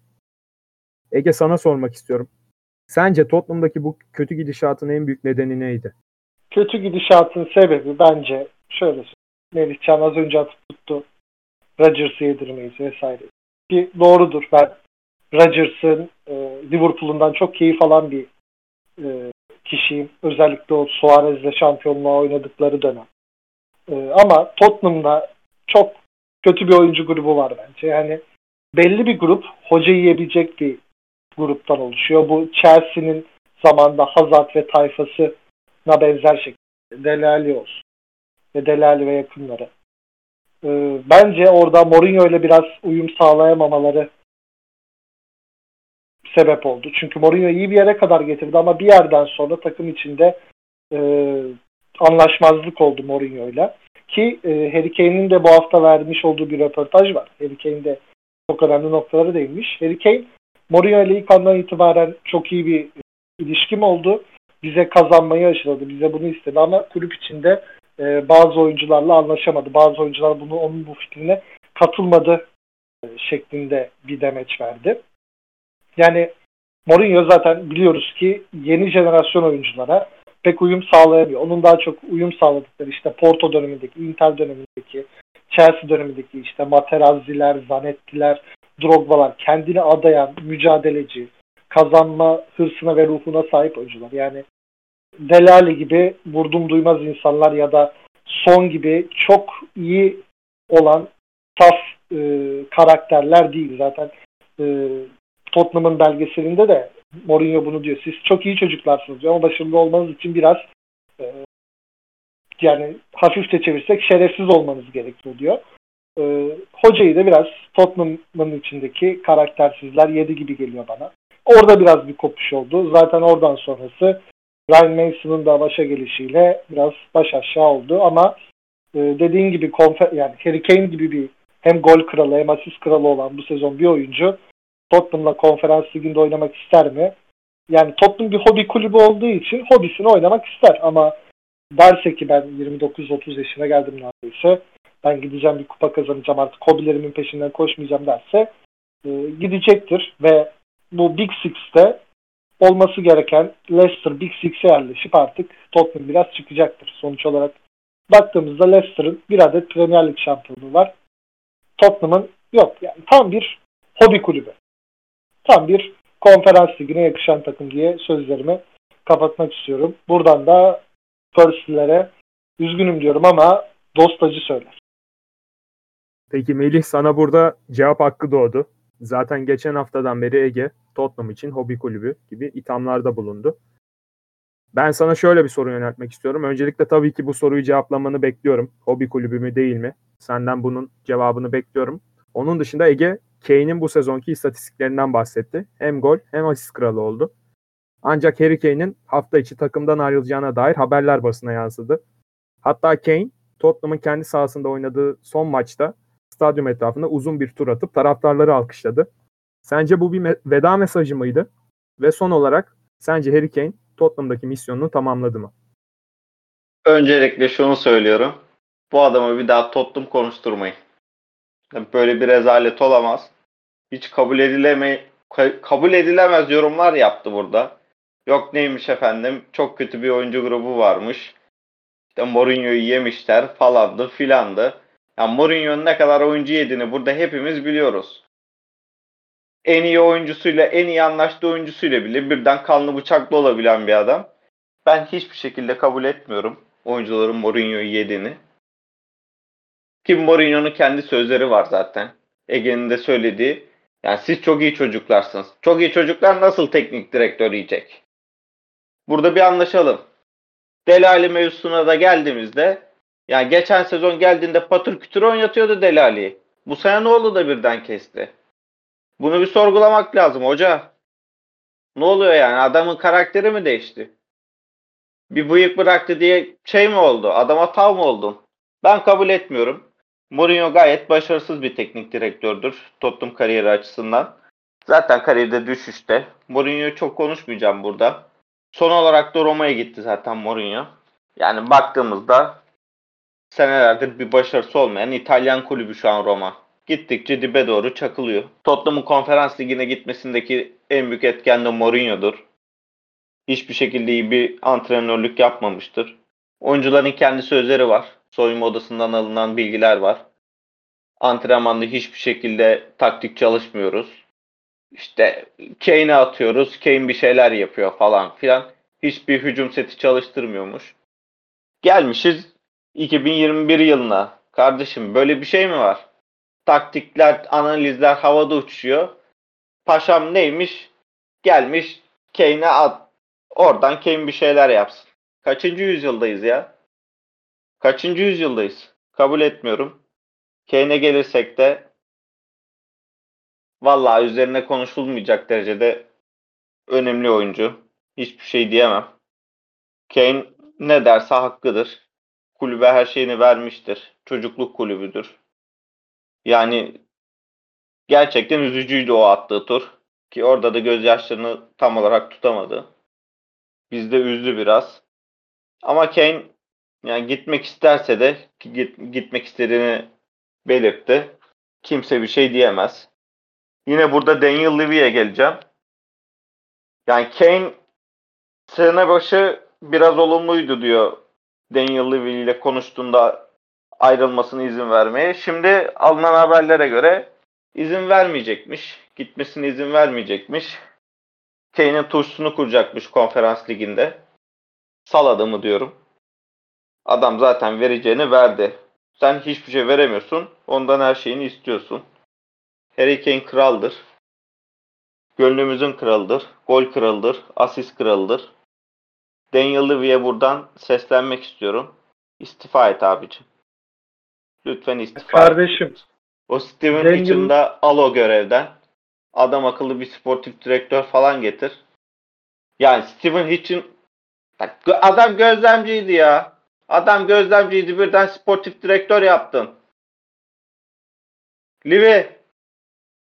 Ege sana sormak istiyorum. Sence Tottenham'daki bu kötü gidişatın en büyük nedeni neydi? Kötü gidişatın sebebi bence şöyle Melihcan az önce atıp tuttu. Rodgers'ı yedirmeyiz vesaire. Ki doğrudur. Ben Rodgers'ın e, Liverpool'undan çok keyif alan bir e, kişiyim. Özellikle o Suarez'le şampiyonluğa oynadıkları dönem. E, ama Tottenham'da çok kötü bir oyuncu grubu var bence. Yani belli bir grup hoca yiyebilecek bir gruptan oluşuyor. Bu Chelsea'nin zamanda Hazard ve tayfasına benzer şekilde Delali olsun. Ve Delali ve yakınları. Ee, bence orada Mourinho ile biraz uyum sağlayamamaları sebep oldu. Çünkü Mourinho iyi bir yere kadar getirdi ama bir yerden sonra takım içinde e, anlaşmazlık oldu Mourinho'yla. Ki e, Harry Kane'in de bu hafta vermiş olduğu bir röportaj var. Harry Kane de çok önemli noktaları değinmiş. Harry Kane, Mourinho ile ilk andan itibaren çok iyi bir ilişkim oldu. Bize kazanmayı aşıladı. Bize bunu istedi ama kulüp içinde e, bazı oyuncularla anlaşamadı. Bazı oyuncular bunu onun bu fikrine katılmadı e, şeklinde bir demeç verdi. Yani Mourinho zaten biliyoruz ki yeni jenerasyon oyunculara pek uyum sağlayamıyor. Onun daha çok uyum sağladıkları işte Porto dönemindeki, Inter dönemindeki, Chelsea dönemindeki işte Materazzi'ler, Zanetti'ler, Drogba'lar kendini adayan, mücadeleci, kazanma hırsına ve ruhuna sahip oyuncular. Yani Delali gibi vurdum duymaz insanlar ya da Son gibi çok iyi olan saf e, karakterler değil. Zaten e, Tottenham'ın belgeselinde de Mourinho bunu diyor. Siz çok iyi çocuklarsınız diyor ama başarılı olmanız için biraz e, yani hafifçe çevirsek şerefsiz olmanız gerekiyor diyor. E, hocayı da biraz Tottenham'ın içindeki karaktersizler yedi gibi geliyor bana. Orada biraz bir kopuş oldu. Zaten oradan sonrası Ryan Mason'ın da başa gelişiyle biraz baş aşağı oldu ama e, dediğin gibi konfer yani Harry Kane gibi bir hem gol kralı hem asist kralı olan bu sezon bir oyuncu Tottenham'la konferans liginde oynamak ister mi? Yani Tottenham bir hobi kulübü olduğu için hobisini oynamak ister ama derse ki ben 29-30 yaşına geldim neredeyse ben gideceğim bir kupa kazanacağım artık hobilerimin peşinden koşmayacağım derse e, gidecektir ve bu Big Six'te olması gereken Leicester Big Six'e yerleşip artık Tottenham biraz çıkacaktır. Sonuç olarak baktığımızda Leicester'ın bir adet Premier Lig şampiyonu var. Tottenham'ın yok. Yani tam bir hobi kulübü. Tam bir konferans ligine yakışan takım diye sözlerimi kapatmak istiyorum. Buradan da Percy'lere üzgünüm diyorum ama dostacı söyler. Peki Melih sana burada cevap hakkı doğdu. Zaten geçen haftadan beri Ege Tottenham için hobi kulübü gibi ithamlarda bulundu. Ben sana şöyle bir soru yöneltmek istiyorum. Öncelikle tabii ki bu soruyu cevaplamanı bekliyorum. Hobi kulübü mü değil mi? Senden bunun cevabını bekliyorum. Onun dışında Ege Kane'in bu sezonki istatistiklerinden bahsetti. Hem gol hem asist kralı oldu. Ancak Harry Kane'in hafta içi takımdan ayrılacağına dair haberler basına yansıdı. Hatta Kane Tottenham'ın kendi sahasında oynadığı son maçta stadyum etrafında uzun bir tur atıp taraftarları alkışladı. Sence bu bir me- veda mesajı mıydı? Ve son olarak sence Harry Kane Tottenham'daki misyonunu tamamladı mı? Öncelikle şunu söylüyorum. Bu adamı bir daha Tottenham konuşturmayın. Böyle bir rezalet olamaz. Hiç kabul edileme kabul edilemez yorumlar yaptı burada. Yok neymiş efendim çok kötü bir oyuncu grubu varmış. İşte Mourinho'yu yemişler falandı filandı. Yani Mourinho'nun ne kadar oyuncu yediğini burada hepimiz biliyoruz. En iyi oyuncusuyla, en iyi anlaştığı oyuncusuyla bile birden kanlı bıçaklı olabilen bir adam. Ben hiçbir şekilde kabul etmiyorum oyuncuların Mourinho'yu yediğini. Ki Mourinho'nun kendi sözleri var zaten. Ege'nin de söylediği. Yani siz çok iyi çocuklarsınız. Çok iyi çocuklar nasıl teknik direktör yiyecek? Burada bir anlaşalım. Delali mevzusuna da geldiğimizde yani geçen sezon geldiğinde patır kütür oynatıyordu Delali. Bu sene ne oldu da birden kesti? Bunu bir sorgulamak lazım hoca. Ne oluyor yani? Adamın karakteri mi değişti? Bir bıyık bıraktı diye şey mi oldu? Adama tav mı oldun? Ben kabul etmiyorum. Mourinho gayet başarısız bir teknik direktördür Tottenham kariyeri açısından. Zaten kariyerde düşüşte. Mourinho'yu çok konuşmayacağım burada. Son olarak da Roma'ya gitti zaten Mourinho. Yani baktığımızda senelerdir bir başarısı olmayan İtalyan kulübü şu an Roma. Gittikçe dibe doğru çakılıyor. Tottenham'ın konferans ligine gitmesindeki en büyük etken de Mourinho'dur. Hiçbir şekilde iyi bir antrenörlük yapmamıştır. Oyuncuların kendi sözleri var. Soyunma odasından alınan bilgiler var. Antrenmanda hiçbir şekilde taktik çalışmıyoruz. İşte Kane'e atıyoruz. Kane bir şeyler yapıyor falan filan. Hiçbir hücum seti çalıştırmıyormuş. Gelmişiz 2021 yılına. Kardeşim böyle bir şey mi var? Taktikler, analizler havada uçuyor. Paşam neymiş? Gelmiş Kane'e at. Oradan Kane bir şeyler yapsın. Kaçıncı yüzyıldayız ya? Kaçıncı yüzyıldayız? Kabul etmiyorum. Kane'e gelirsek de vallahi üzerine konuşulmayacak derecede önemli oyuncu. Hiçbir şey diyemem. Kane ne derse hakkıdır. Kulübe her şeyini vermiştir. Çocukluk kulübüdür. Yani gerçekten üzücüydü o attığı tur. Ki orada da gözyaşlarını tam olarak tutamadı. Bizde üzdü biraz. Ama Kane yani gitmek isterse de git, gitmek istediğini belirtti. Kimse bir şey diyemez. Yine burada Daniel Levy'ye geleceğim. Yani Kane sene başı biraz olumluydu diyor Daniel Levy ile konuştuğunda ayrılmasına izin vermeye. Şimdi alınan haberlere göre izin vermeyecekmiş. Gitmesine izin vermeyecekmiş. Kane'in turşusunu kuracakmış konferans liginde. Sal adamı diyorum. Adam zaten vereceğini verdi. Sen hiçbir şey veremiyorsun. Ondan her şeyini istiyorsun. Harry Kane kraldır. Gönlümüzün kralıdır. Gol kralıdır. Asist kralıdır. Daniel Levy'e buradan seslenmek istiyorum. İstifa et abicim. Lütfen istifa Kardeşim. O Steven Daniel... için de al o görevden. Adam akıllı bir sportif direktör falan getir. Yani Steven için adam gözlemciydi ya. Adam gözlemciydi birden sportif direktör yaptın. Livi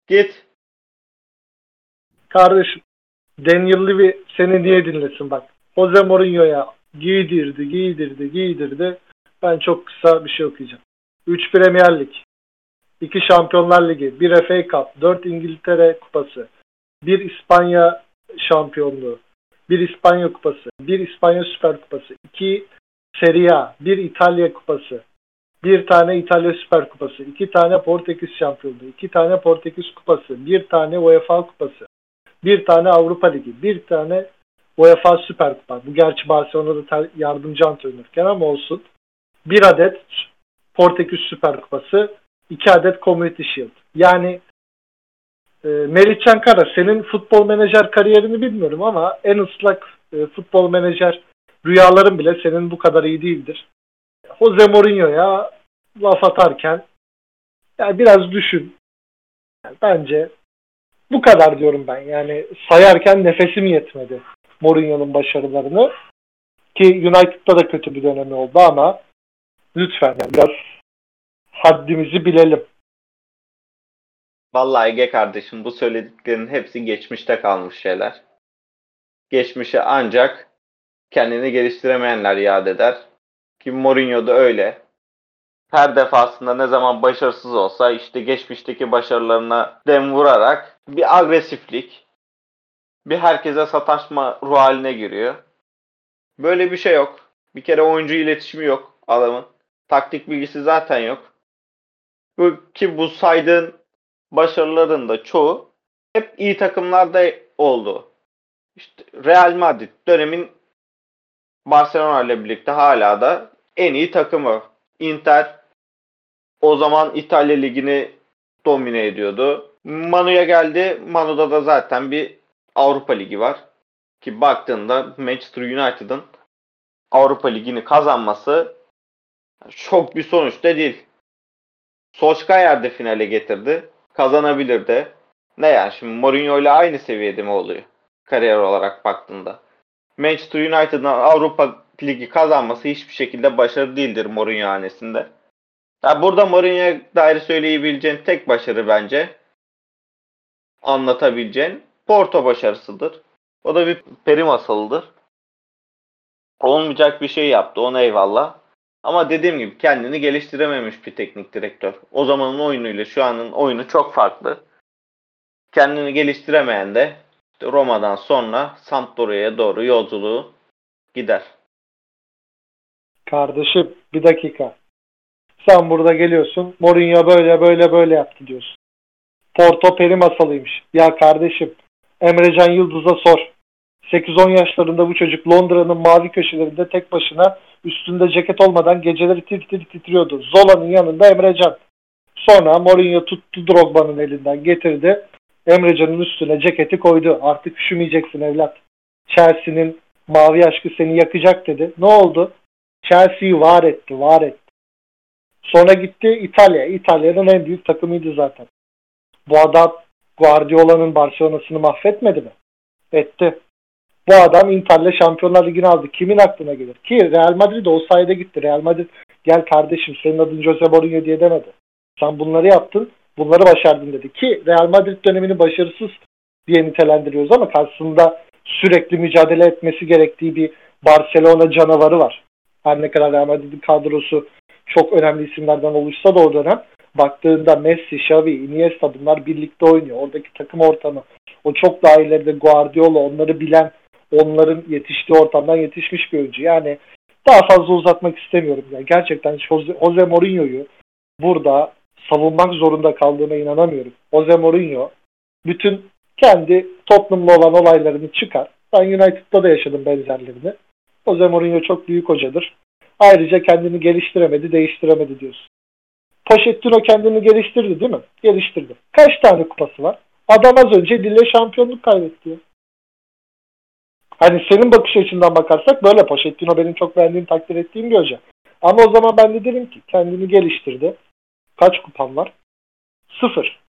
git. Kardeşim Daniel Levy seni niye dinlesin bak. Jose Mourinho'ya giydirdi, giydirdi, giydirdi. Ben çok kısa bir şey okuyacağım. 3 Premier Lig, 2 Şampiyonlar Ligi, 1 FA Cup, 4 İngiltere Kupası, 1 İspanya şampiyonluğu, 1 İspanya Kupası, 1 İspanya Süper Kupası, 2 Serie A, 1 İtalya Kupası, 1 tane İtalya Süper Kupası, 2 tane Portekiz Şampiyonluğu, 2 tane Portekiz Kupası, 1 tane UEFA Kupası, 1 tane Avrupa Ligi, 1 tane UEFA Süper Kupa. Bu gerçi Barcelona'da yardımcı antrenörken ama olsun. 1 adet Portekiz Süper Kupası, 2 adet Community Shield. Yani e, Melihcan Kara senin futbol menajer kariyerini bilmiyorum ama en ıslak e, futbol menajer rüyaların bile senin bu kadar iyi değildir. Jose Mourinho'ya laf atarken yani biraz düşün. Yani bence bu kadar diyorum ben. Yani sayarken nefesim yetmedi Mourinho'nun başarılarını. Ki United'da da kötü bir dönemi oldu ama lütfen yani biraz haddimizi bilelim. Vallahi Ege kardeşim bu söylediklerin hepsi geçmişte kalmış şeyler. Geçmişe ancak kendini geliştiremeyenler yad eder. Ki Mourinho da öyle. Her defasında ne zaman başarısız olsa işte geçmişteki başarılarına dem vurarak bir agresiflik, bir herkese sataşma ruh haline giriyor. Böyle bir şey yok. Bir kere oyuncu iletişimi yok adamın. Taktik bilgisi zaten yok. Ki bu saydığın başarıların da çoğu hep iyi takımlarda oldu. İşte Real Madrid dönemin Barcelona ile birlikte hala da en iyi takımı. Inter o zaman İtalya Ligi'ni domine ediyordu. Manu'ya geldi. Manu'da da zaten bir Avrupa Ligi var. Ki baktığında Manchester United'ın Avrupa Ligi'ni kazanması çok bir sonuç da değil. Solskjaer de finale getirdi. Kazanabilir de. Ne yani şimdi Mourinho ile aynı seviyede mi oluyor? Kariyer olarak baktığında. Manchester United'ın Avrupa Ligi kazanması hiçbir şekilde başarı değildir Mourinho hanesinde. Ya burada Mourinho'ya dair söyleyebileceğin tek başarı bence anlatabileceğin Porto başarısıdır. O da bir peri masalıdır. Olmayacak bir şey yaptı. Ona eyvallah. Ama dediğim gibi kendini geliştirememiş bir teknik direktör. O zamanın oyunuyla şu anın oyunu çok farklı. Kendini geliştiremeyen de Roma'dan sonra Sampdoria'ya doğru yolculuğu gider. Kardeşim bir dakika. Sen burada geliyorsun. Mourinho böyle böyle böyle yaptı diyorsun. Porto peri masalıymış. Ya kardeşim Emrecan Yıldız'a sor. 8-10 yaşlarında bu çocuk Londra'nın mavi köşelerinde tek başına üstünde ceket olmadan geceleri tir tir titriyordu. Zola'nın yanında Emrecan. Sonra Mourinho tuttu Drogba'nın elinden getirdi. Emrecan'ın üstüne ceketi koydu. Artık üşümeyeceksin evlat. Chelsea'nin mavi aşkı seni yakacak dedi. Ne oldu? Chelsea'yi var etti, var etti. Sonra gitti İtalya. İtalya'nın en büyük takımıydı zaten. Bu adam Guardiola'nın Barcelona'sını mahvetmedi mi? Etti. Bu adam Inter'le Şampiyonlar Ligi'ni aldı. Kimin aklına gelir? Ki Real Madrid o sayede gitti. Real Madrid gel kardeşim senin adın Jose Mourinho diye demedi. Sen bunları yaptın, bunları başardın dedi. Ki Real Madrid dönemini başarısız diye nitelendiriyoruz ama karşısında sürekli mücadele etmesi gerektiği bir Barcelona canavarı var. Her ne kadar Real Madrid'in kadrosu çok önemli isimlerden oluşsa da o dönem baktığında Messi, Xavi, Iniesta bunlar birlikte oynuyor. Oradaki takım ortamı o çok daha ileride Guardiola onları bilen onların yetiştiği ortamdan yetişmiş bir oyuncu. Yani daha fazla uzatmak istemiyorum. Yani gerçekten Jose, Jose Mourinho'yu burada savunmak zorunda kaldığına inanamıyorum. Jose Mourinho bütün kendi Tottenham'la olan olaylarını çıkar. Ben United'da da yaşadım benzerlerini. Jose Mourinho çok büyük hocadır. Ayrıca kendini geliştiremedi, değiştiremedi diyorsun. Pochettino kendini geliştirdi değil mi? Geliştirdi. Kaç tane kupası var? Adam az önce Lille şampiyonluk kaybetti. Ya. Hani senin bakış açından bakarsak böyle Pochettino benim çok beğendiğim, takdir ettiğim bir hoca. Ama o zaman ben de derim ki kendini geliştirdi. Kaç kupan var? Sıfır.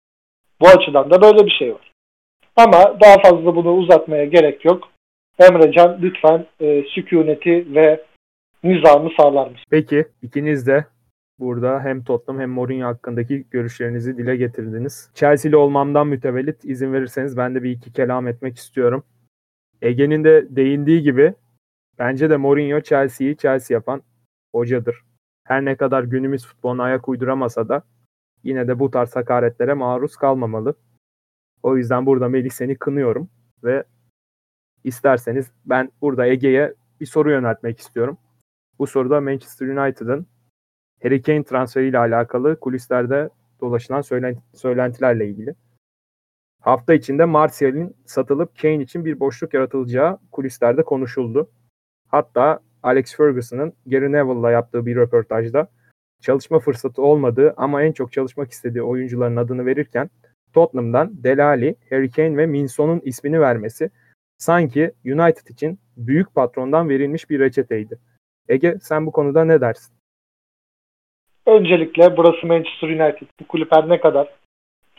Bu açıdan da böyle bir şey var. Ama daha fazla bunu uzatmaya gerek yok. Emrecan lütfen e, sükuneti ve nizamı sağlar mısın? Peki ikiniz de burada hem Tottenham hem Mourinho hakkındaki görüşlerinizi dile getirdiniz. Chelsea'li olmamdan mütevellit izin verirseniz ben de bir iki kelam etmek istiyorum. Ege'nin de değindiği gibi bence de Mourinho Chelsea'yi Chelsea yapan hocadır. Her ne kadar günümüz futboluna ayak uyduramasa da yine de bu tarz hakaretlere maruz kalmamalı. O yüzden burada Melih seni kınıyorum ve isterseniz ben burada Ege'ye bir soru yöneltmek istiyorum. Bu soruda Manchester United'ın Harry Kane transferiyle alakalı kulislerde dolaşılan söylentilerle ilgili. Hafta içinde Martial'in satılıp Kane için bir boşluk yaratılacağı kulislerde konuşuldu. Hatta Alex Ferguson'ın Gary Neville'la yaptığı bir röportajda çalışma fırsatı olmadığı ama en çok çalışmak istediği oyuncuların adını verirken Tottenham'dan Delali, Harry Kane ve Minson'un ismini vermesi sanki United için büyük patrondan verilmiş bir reçeteydi. Ege sen bu konuda ne dersin? Öncelikle burası Manchester United. Bu kulüp her ne kadar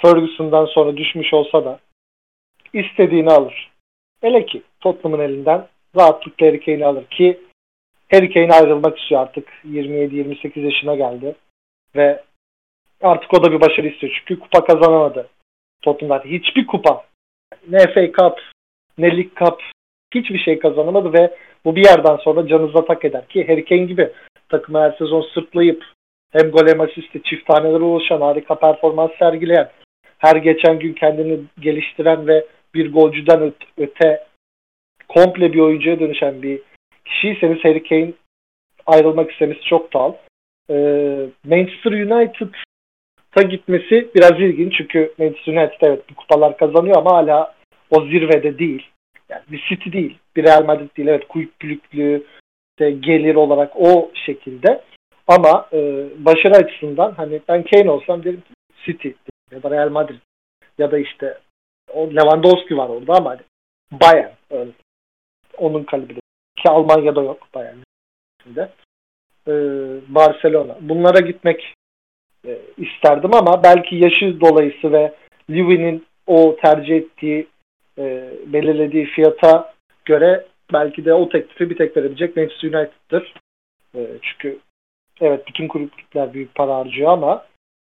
Ferguson'dan sonra düşmüş olsa da istediğini alır. Hele ki Tottenham'ın elinden rahatlıkla Harry Kane'i alır ki Harry Kane ayrılmak istiyor artık. 27-28 yaşına geldi. Ve artık o da bir başarı istiyor. Çünkü kupa kazanamadı. Tottenham'da hiçbir kupa ne FA Cup ne League Cup hiçbir şey kazanamadı ve bu bir yerden sonra canınıza tak eder ki Harry Kane gibi takımı her sezon sırtlayıp hem gol hem asiste çift tanelere ulaşan harika performans sergileyen her geçen gün kendini geliştiren ve bir golcüden öte komple bir oyuncuya dönüşen bir kişiyseniz Harry Kane ayrılmak istemesi çok doğal. Ee, Manchester United'a gitmesi biraz ilginç çünkü Manchester United evet bir kupalar kazanıyor ama hala o zirvede değil. Yani bir City değil, bir Real Madrid değil. Evet kulüplüklü, işte gelir olarak o şekilde. Ama e, başarı açısından hani ben Kane olsam derim City ya da Real Madrid ya da işte o Lewandowski var orada ama hani Bayern öyle. Onun kalibre. Ki Almanya'da yok Bayern. Ee, Barcelona. Bunlara gitmek e, isterdim ama belki yaşı dolayısı ve Lewy'nin o tercih ettiği e, belirlediği fiyata göre belki de o teklifi bir tek verebilecek Manchester United'dır. E, çünkü evet bütün kulüpler büyük para harcıyor ama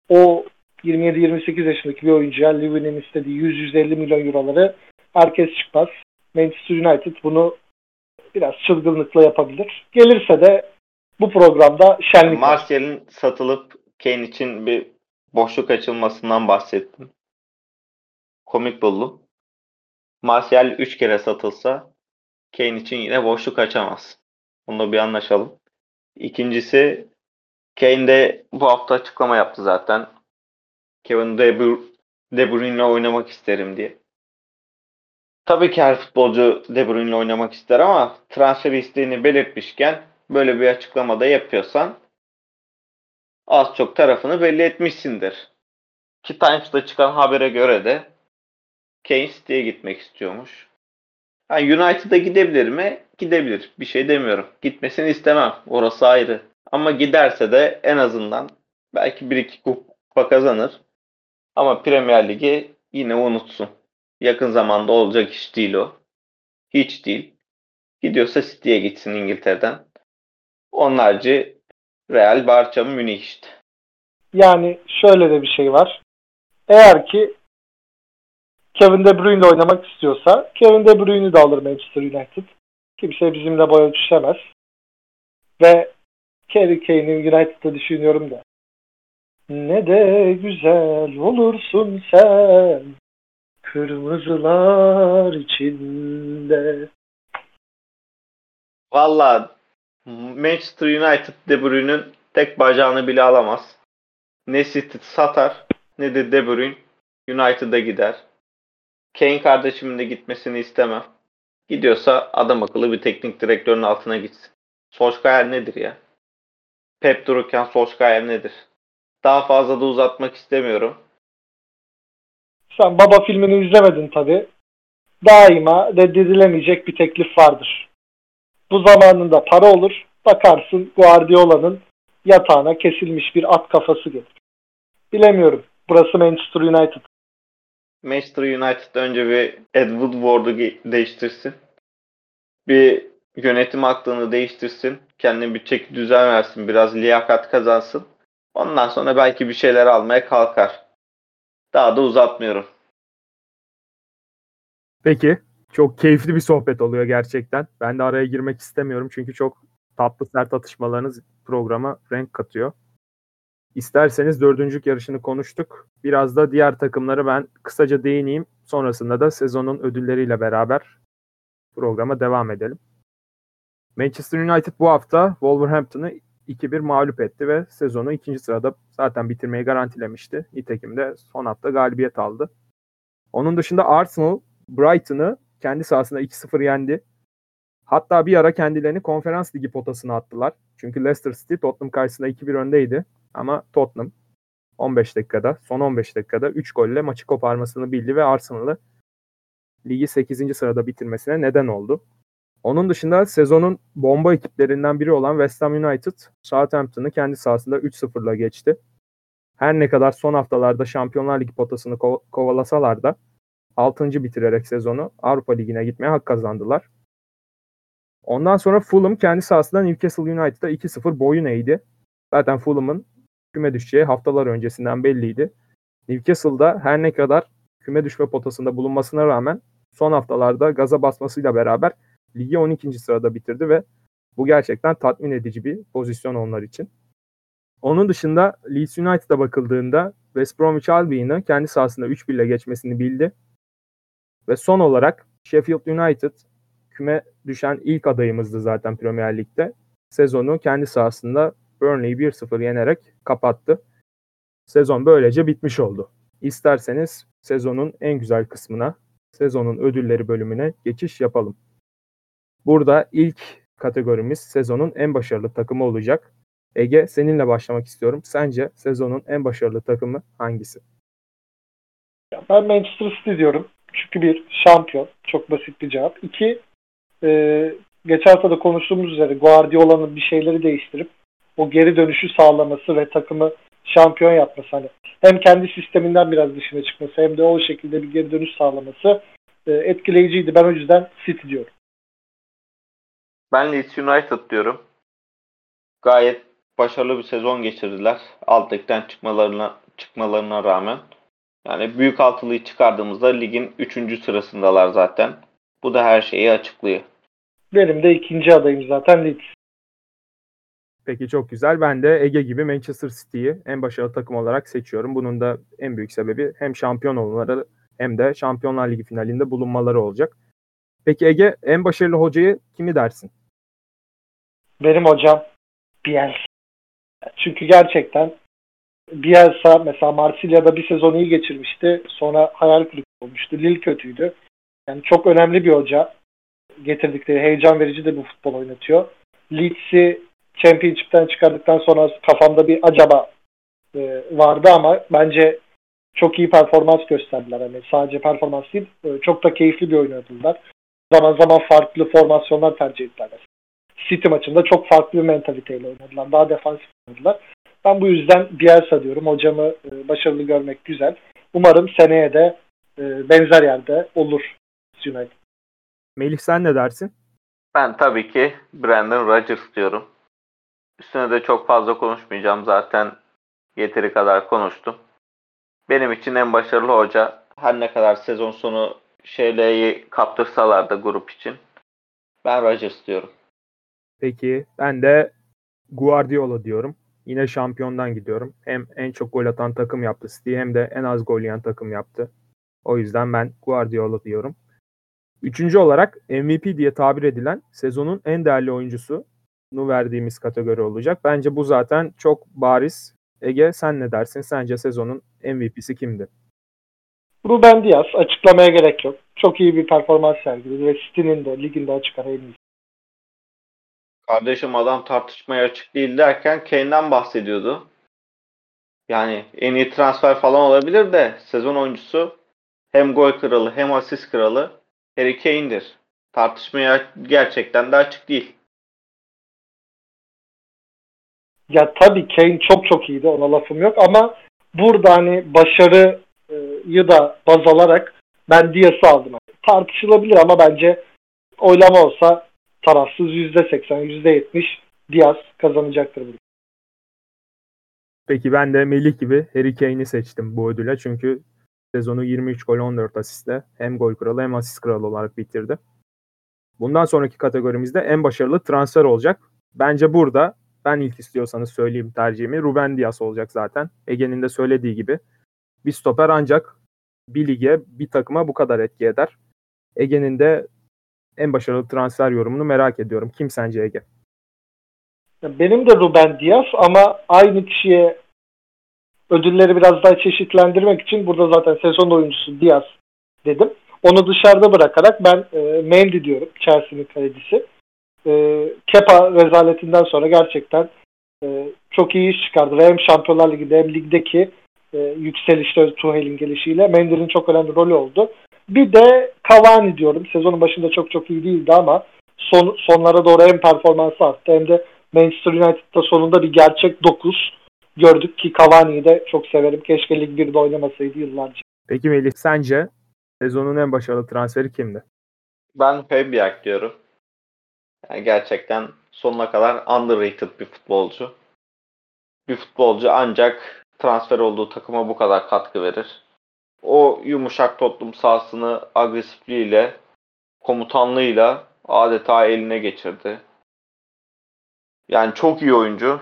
o 27-28 yaşındaki bir oyuncuya Lewy'nin istediği 100-150 milyon euroları herkes çıkmaz. Manchester United bunu biraz çılgınlıkla yapabilir. Gelirse de bu programda şenlik Martial'in satılıp Kane için bir boşluk açılmasından bahsettim. Komik buldum. Martial 3 kere satılsa Kane için yine boşluk açamaz. Bunu bir anlaşalım. İkincisi Kane de bu hafta açıklama yaptı zaten. Kevin De, Bru De Bruyne'le oynamak isterim diye. Tabii ki her futbolcu De Bruyne'le oynamak ister ama transfer isteğini belirtmişken böyle bir açıklamada yapıyorsan az çok tarafını belli etmişsindir. Ki Times'ta çıkan habere göre de Kane City'ye gitmek istiyormuş. Yani United'a gidebilir mi? Gidebilir. Bir şey demiyorum. Gitmesini istemem. Orası ayrı. Ama giderse de en azından belki bir iki kupa kazanır. Ama Premier Ligi yine unutsun. Yakın zamanda olacak iş değil o. Hiç değil. Gidiyorsa City'ye gitsin İngiltere'den. Onlarca Real, Barça, Münih işte. Yani şöyle de bir şey var. Eğer ki Kevin De Bruyne oynamak istiyorsa Kevin De Bruyne'i de alır Manchester United. Kimse bizimle boy ölçüşemez. Ve Kerry Kane'in United'ı düşünüyorum da. Ne de güzel olursun sen kırmızılar içinde. Valla Manchester United De Bruyne'ün tek bacağını bile alamaz. Ne City satar ne de De Bruyne United'a gider. Kane kardeşimin de gitmesini istemem. Gidiyorsa adam akıllı bir teknik direktörün altına gitsin. Solskjaer nedir ya? Pep dururken Solskjaer nedir? Daha fazla da uzatmak istemiyorum. Sen Baba filmini izlemedin tabi. Daima reddedilemeyecek bir teklif vardır. Bu zamanında para olur. Bakarsın Guardiola'nın yatağına kesilmiş bir at kafası gelir. Bilemiyorum. Burası Manchester United. Manchester United önce bir Ed Woodward'u değiştirsin. Bir yönetim aklını değiştirsin. Kendine bir çeki düzen versin. Biraz liyakat kazansın. Ondan sonra belki bir şeyler almaya kalkar. Daha da uzatmıyorum. Peki. Çok keyifli bir sohbet oluyor gerçekten. Ben de araya girmek istemiyorum çünkü çok tatlı sert atışmalarınız programa renk katıyor. İsterseniz dördüncülük yarışını konuştuk. Biraz da diğer takımları ben kısaca değineyim. Sonrasında da sezonun ödülleriyle beraber programa devam edelim. Manchester United bu hafta Wolverhampton'ı 2-1 mağlup etti ve sezonu ikinci sırada zaten bitirmeyi garantilemişti. Nitekim de son hafta galibiyet aldı. Onun dışında Arsenal Brighton'ı kendi sahasında 2-0 yendi. Hatta bir ara kendilerini konferans ligi potasına attılar. Çünkü Leicester City Tottenham karşısında 2-1 öndeydi. Ama Tottenham 15 dakikada, son 15 dakikada 3 golle maçı koparmasını bildi ve Arsenal'ı ligi 8. sırada bitirmesine neden oldu. Onun dışında sezonun bomba ekiplerinden biri olan West Ham United Southampton'ı kendi sahasında 3-0'la geçti. Her ne kadar son haftalarda Şampiyonlar Ligi potasını ko- kovalasalar da 6. bitirerek sezonu Avrupa Ligi'ne gitmeye hak kazandılar. Ondan sonra Fulham kendi sahasında Newcastle United'a 2-0 boyun eğdi. Zaten Fulham'ın küme düşeceği haftalar öncesinden belliydi. Newcastle'da her ne kadar küme düşme potasında bulunmasına rağmen son haftalarda gaza basmasıyla beraber ligi 12. sırada bitirdi ve bu gerçekten tatmin edici bir pozisyon onlar için. Onun dışında Leeds United'a bakıldığında West Bromwich Albion'ı kendi sahasında 3-1 ile geçmesini bildi. Ve son olarak Sheffield United küme düşen ilk adayımızdı zaten Premier Lig'de. Sezonu kendi sahasında Burnley'i 1-0 yenerek kapattı. Sezon böylece bitmiş oldu. İsterseniz sezonun en güzel kısmına, sezonun ödülleri bölümüne geçiş yapalım. Burada ilk kategorimiz sezonun en başarılı takımı olacak. Ege seninle başlamak istiyorum. Sence sezonun en başarılı takımı hangisi? Ben Manchester City diyorum. Çünkü bir şampiyon. Çok basit bir cevap. İki, e, geçen hafta da konuştuğumuz üzere Guardiola'nın bir şeyleri değiştirip o geri dönüşü sağlaması ve takımı şampiyon yapması. Hani hem kendi sisteminden biraz dışına çıkması hem de o şekilde bir geri dönüş sağlaması e, etkileyiciydi. Ben o yüzden City diyorum. Ben Leeds United diyorum. Gayet başarılı bir sezon geçirdiler. Alt ligden çıkmalarına çıkmalarına rağmen. Yani büyük altılıyı çıkardığımızda ligin 3. sırasındalar zaten. Bu da her şeyi açıklıyor. Benim de ikinci adayım zaten Leeds. Peki çok güzel. Ben de Ege gibi Manchester City'yi en başarılı takım olarak seçiyorum. Bunun da en büyük sebebi hem şampiyon olmaları hem de Şampiyonlar Ligi finalinde bulunmaları olacak. Peki Ege en başarılı hocayı kimi dersin? Benim hocam Bielsa. Çünkü gerçekten Bielsa mesela Marsilya'da bir sezon iyi geçirmişti. Sonra hayal kırıklığı olmuştu. Lille kötüydü. Yani çok önemli bir hoca. Getirdikleri heyecan verici de bu futbol oynatıyor. Leeds'i Championship'ten çıkardıktan sonra kafamda bir acaba e, vardı ama bence çok iyi performans gösterdiler. Hani sadece performans değil, e, çok da keyifli bir oynadılar. Zaman zaman farklı formasyonlar tercih ettiler. City maçında çok farklı bir mentaliteyle oynadılar. Daha defansif oynadılar. Ben bu yüzden Bielsa diyorum. Hocamı e, başarılı görmek güzel. Umarım seneye de e, benzer yerde olur United. Melih sen ne dersin? Ben tabii ki Brandon Rodgers diyorum. Üstüne de çok fazla konuşmayacağım zaten yeteri kadar konuştum. Benim için en başarılı hoca her ne kadar sezon sonu şeyleyi kaptırsalar da grup için ben Rodgers diyorum. Peki ben de Guardiola diyorum. Yine şampiyondan gidiyorum. Hem en çok gol atan takım yaptı City hem de en az gol yiyen takım yaptı. O yüzden ben Guardiola diyorum. Üçüncü olarak MVP diye tabir edilen sezonun en değerli oyuncusu verdiğimiz kategori olacak. Bence bu zaten çok bariz. Ege sen ne dersin? Sence sezonun MVP'si kimdi? Ruben Diaz açıklamaya gerek yok. Çok iyi bir performans sergiledi ve City'nin de liginde açık ara en iyisi. Kardeşim adam tartışmaya açık değil derken Kane'den bahsediyordu. Yani en iyi transfer falan olabilir de sezon oyuncusu hem gol kralı hem asist kralı Harry Kane'dir. Tartışmaya gerçekten de açık değil. Ya tabii Kane çok çok iyiydi ona lafım yok ama burada hani başarıyı da baz alarak ben Diaz'ı aldım. Tartışılabilir ama bence oylama olsa tarafsız %80, %70 Diaz kazanacaktır bunu. Peki ben de Melih gibi Harry Kane'i seçtim bu ödüle. Çünkü sezonu 23 gol 14 asistle hem gol kralı hem asist kralı olarak bitirdi. Bundan sonraki kategorimizde en başarılı transfer olacak. Bence burada ben ilk istiyorsanız söyleyeyim tercihimi. Ruben Dias olacak zaten. Ege'nin de söylediği gibi. Bir stoper ancak bir lige, bir takıma bu kadar etki eder. Ege'nin de en başarılı transfer yorumunu merak ediyorum. Kim sence Ege? Benim de Ruben Dias ama aynı kişiye ödülleri biraz daha çeşitlendirmek için burada zaten sezon oyuncusu Diaz dedim. Onu dışarıda bırakarak ben e, Mendy diyorum. Chelsea'nin kalecisi. E, Kepa rezaletinden sonra gerçekten e, çok iyi iş çıkardı. Hem Şampiyonlar Ligi'de hem ligdeki e, yükselişte Tuhel'in gelişiyle Mendy'nin çok önemli rolü oldu. Bir de Cavani diyorum. Sezonun başında çok çok iyi değildi ama son, sonlara doğru hem performansı arttı hem de Manchester United'da sonunda bir gerçek 9 gördük ki Cavani'yi de çok severim. Keşke Lig 1'de oynamasaydı yıllarca. Peki Melih sence sezonun en başarılı transferi kimdi? Ben Febiak diyorum. Yani gerçekten sonuna kadar underrated bir futbolcu. Bir futbolcu ancak transfer olduğu takıma bu kadar katkı verir. O yumuşak toplum sahasını agresifliğiyle, komutanlığıyla adeta eline geçirdi. Yani çok iyi oyuncu.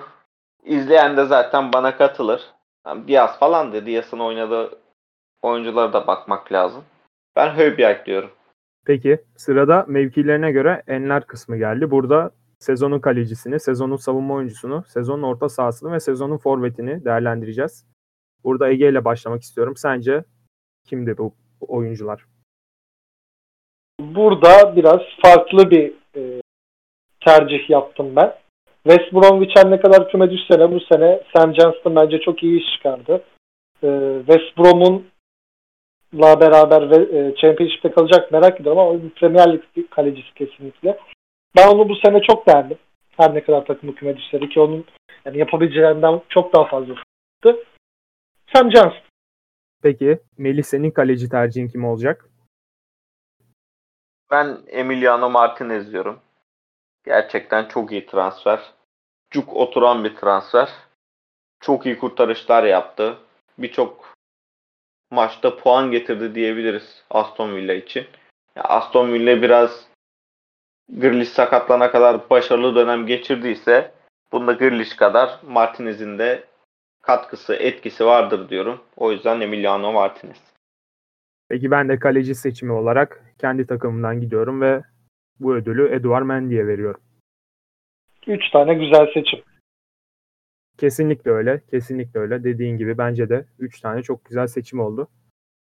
İzleyen de zaten bana katılır. Yani Diaz falan da Diaz'ın oynadığı oyunculara da bakmak lazım. Ben Höbjerg diyorum. Peki sırada mevkilerine göre enler kısmı geldi. Burada sezonun kalecisini, sezonun savunma oyuncusunu, sezonun orta sahasını ve sezonun forvetini değerlendireceğiz. Burada Ege ile başlamak istiyorum. Sence kimdi bu oyuncular? Burada biraz farklı bir e, tercih yaptım ben. West Bromwich her ne kadar küme düşse de bu sene Sam Johnston bence çok iyi iş çıkardı. E, West Brom'un la beraber ve e, Championship'te kalacak merak ediyorum ama Premier Lig kalecisi kesinlikle. Ben onu bu sene çok beğendim. Her ne kadar takımı küme düşse ki onun yani yapabileceğinden çok daha fazla Sam Johnston. Peki Melih senin kaleci tercihin kim olacak? Ben Emiliano Martinez diyorum. Gerçekten çok iyi transfer. Cuk oturan bir transfer. Çok iyi kurtarışlar yaptı. Birçok maçta puan getirdi diyebiliriz Aston Villa için. Ya Aston Villa biraz Grealish sakatlana kadar başarılı dönem geçirdiyse bunda Grealish kadar Martinez'in de katkısı, etkisi vardır diyorum. O yüzden Emiliano Martinez. Peki ben de kaleci seçimi olarak kendi takımımdan gidiyorum ve bu ödülü Eduard Mendy'ye veriyorum. Üç tane güzel seçim. Kesinlikle öyle. Kesinlikle öyle. Dediğin gibi bence de 3 tane çok güzel seçim oldu.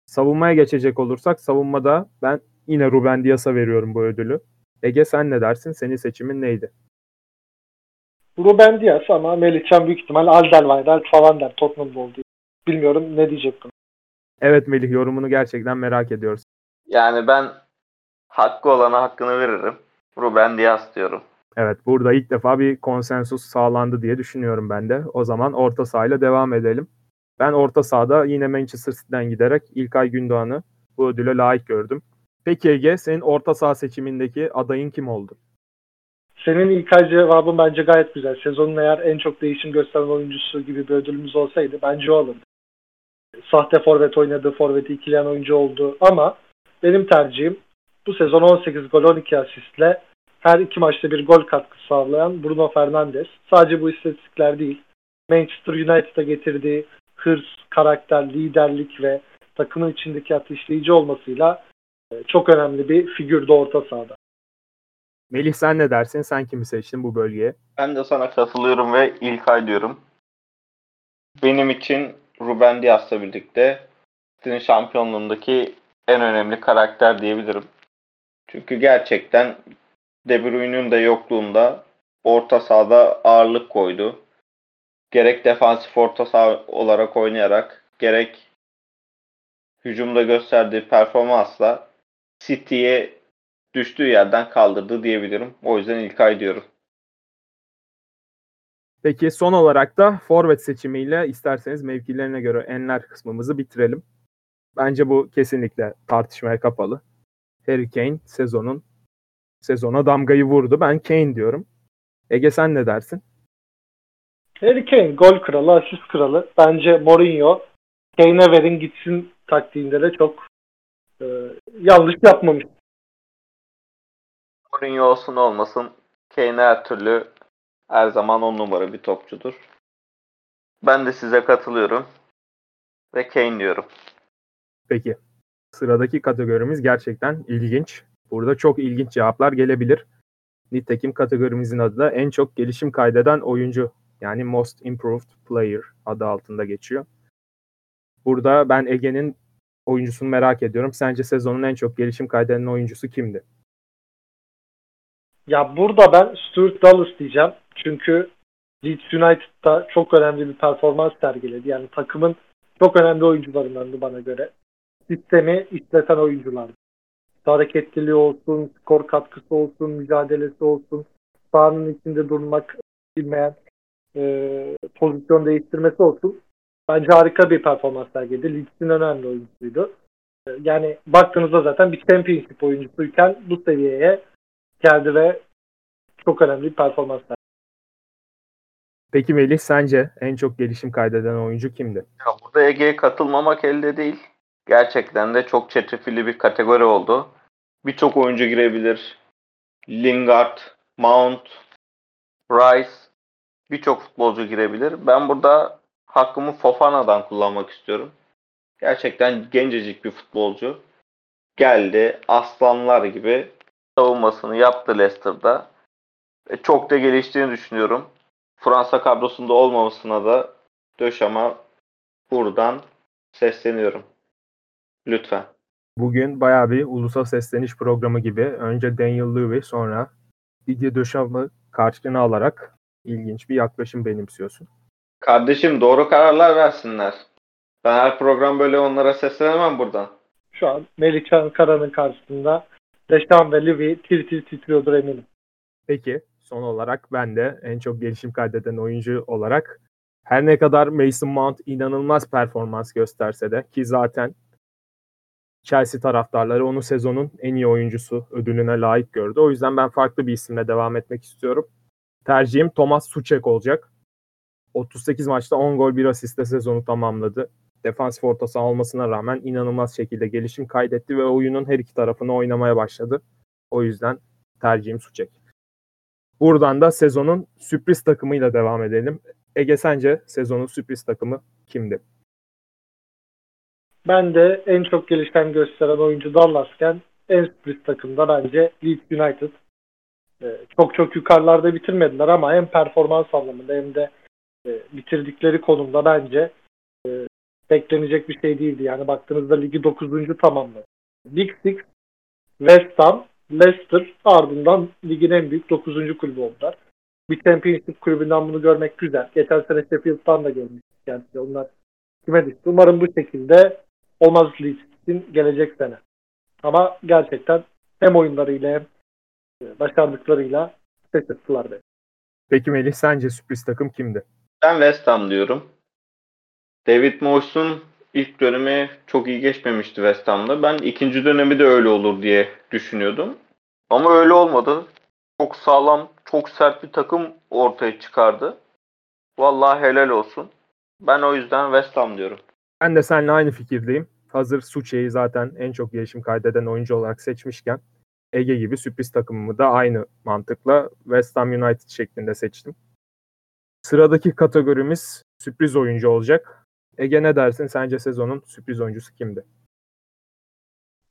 Savunmaya geçecek olursak savunmada ben yine Ruben Dias'a veriyorum bu ödülü. Ege sen ne dersin? Senin seçimin neydi? Ruben Dias ama Melihcan büyük ihtimal Alderweireld falan der Tottenham'da olduğu. Bilmiyorum ne diyecek bunu. Evet Melih yorumunu gerçekten merak ediyoruz. Yani ben hakkı olana hakkını veririm. Ruben Dias diyorum. Evet burada ilk defa bir konsensus sağlandı diye düşünüyorum ben de. O zaman orta sahayla devam edelim. Ben orta sahada yine Manchester City'den giderek İlkay Gündoğan'ı bu ödüle layık gördüm. Peki Ege senin orta saha seçimindeki adayın kim oldu? Senin ilk ay cevabın bence gayet güzel. Sezonun eğer en çok değişim gösteren oyuncusu gibi bir ödülümüz olsaydı bence o alırdı. Sahte forvet oynadı, forveti ikileyen oyuncu oldu ama benim tercihim bu sezon 18 gol 12 asistle her iki maçta bir gol katkısı sağlayan Bruno Fernandes. Sadece bu istatistikler değil. Manchester United'a getirdiği hırs, karakter, liderlik ve takımın içindeki ateşleyici olmasıyla e, çok önemli bir figürdü orta sahada. Melih sen ne dersin? Sen kimi seçtin bu bölgeye? Ben de sana katılıyorum ve ilk ay diyorum. Benim için Ruben Diaz'la birlikte City'nin şampiyonluğundaki en önemli karakter diyebilirim. Çünkü gerçekten De Bruyne'nin de yokluğunda orta sahada ağırlık koydu. Gerek defansif orta saha olarak oynayarak gerek hücumda gösterdiği performansla City'ye düştüğü yerden kaldırdı diyebilirim. O yüzden ilk ay diyorum. Peki son olarak da forvet seçimiyle isterseniz mevkilerine göre enler kısmımızı bitirelim. Bence bu kesinlikle tartışmaya kapalı. Harry Kane sezonun sezona damgayı vurdu. Ben Kane diyorum. Ege sen ne dersin? Harry Kane gol kralı, asist kralı. Bence Mourinho Kane'e verin gitsin taktiğinde de çok e, yanlış yapmamış. Mourinho olsun olmasın Kane her türlü her zaman on numara bir topçudur. Ben de size katılıyorum ve Kane diyorum. Peki. Sıradaki kategorimiz gerçekten ilginç. Burada çok ilginç cevaplar gelebilir. Nitekim kategorimizin adı da en çok gelişim kaydeden oyuncu yani Most Improved Player adı altında geçiyor. Burada ben Ege'nin oyuncusunu merak ediyorum. Sence sezonun en çok gelişim kaydeden oyuncusu kimdi? Ya burada ben Stuart Dallas diyeceğim. Çünkü Leeds United'da çok önemli bir performans sergiledi. Yani takımın çok önemli oyuncularındandı bana göre. Sistemi işleten oyunculardı. Hareketliliği olsun, skor katkısı olsun, mücadelesi olsun, sahanın içinde durmak bilmeyen e, pozisyon değiştirmesi olsun. Bence harika bir performans sergiledi. Leeds'in önemli oyuncusuydu. E, yani baktığınızda zaten bir championship oyuncusuyken bu seviyeye geldi ve çok önemli bir performans sergiledi. Peki Melih sence en çok gelişim kaydeden oyuncu kimdi? Ya burada Ege'ye katılmamak elde değil. Gerçekten de çok çetrefilli bir kategori oldu. Birçok oyuncu girebilir. Lingard, Mount, Rice birçok futbolcu girebilir. Ben burada hakkımı Fofana'dan kullanmak istiyorum. Gerçekten gencecik bir futbolcu. Geldi aslanlar gibi savunmasını yaptı Leicester'da. E, çok da geliştiğini düşünüyorum. Fransa kadrosunda olmamasına da Döşam'a buradan sesleniyorum. Lütfen. Bugün bayağı bir ulusal sesleniş programı gibi önce Daniel Levy sonra Didier Döşam'ı karşılığına alarak ilginç bir yaklaşım benimsiyorsun. Kardeşim doğru kararlar versinler. Ben her program böyle onlara seslenemem buradan. Şu an Melihcan Kara'nın karşısında Deşan ve Levy tir tir titriyordur eminim. Peki son olarak ben de en çok gelişim kaydeden oyuncu olarak her ne kadar Mason Mount inanılmaz performans gösterse de ki zaten Chelsea taraftarları onu sezonun en iyi oyuncusu ödülüne layık gördü. O yüzden ben farklı bir isimle devam etmek istiyorum. Tercihim Thomas Suchek olacak. 38 maçta 10 gol 1 asistle sezonu tamamladı. Defansif orta saha olmasına rağmen inanılmaz şekilde gelişim kaydetti ve oyunun her iki tarafını oynamaya başladı. O yüzden tercihim Suchek. Buradan da sezonun sürpriz takımıyla devam edelim. Ege sence sezonun sürpriz takımı kimdi? Ben de en çok gelişen gösteren oyuncu Dallas'ken en sürpriz takımda bence Leeds United. Ee, çok çok yukarılarda bitirmediler ama hem performans anlamında hem de e, bitirdikleri konumda bence beklenecek bir şey değildi. Yani baktığınızda ligi 9. tamamladı. Big Six, West Ham, Leicester ardından ligin en büyük 9. kulübü oldular. Bir Championship kulübünden bunu görmek güzel. Geçen sene Sheffield'dan da görmüştük kendisi. Onlar kime düştü. Umarım bu şekilde olmaz Leeds'in gelecek sene. Ama gerçekten hem oyunlarıyla hem e, başardıklarıyla şaşırttılar beni. Peki Melih sence sürpriz takım kimdi? Ben West Ham diyorum. David Moyes'un ilk dönemi çok iyi geçmemişti West Ham'da. Ben ikinci dönemi de öyle olur diye düşünüyordum. Ama öyle olmadı. Çok sağlam, çok sert bir takım ortaya çıkardı. Vallahi helal olsun. Ben o yüzden West Ham diyorum. Ben de seninle aynı fikirdeyim. Hazır Suçe'yi zaten en çok gelişim kaydeden oyuncu olarak seçmişken Ege gibi sürpriz takımımı da aynı mantıkla West Ham United şeklinde seçtim. Sıradaki kategorimiz sürpriz oyuncu olacak. Ege ne dersin? Sence sezonun sürpriz oyuncusu kimdi?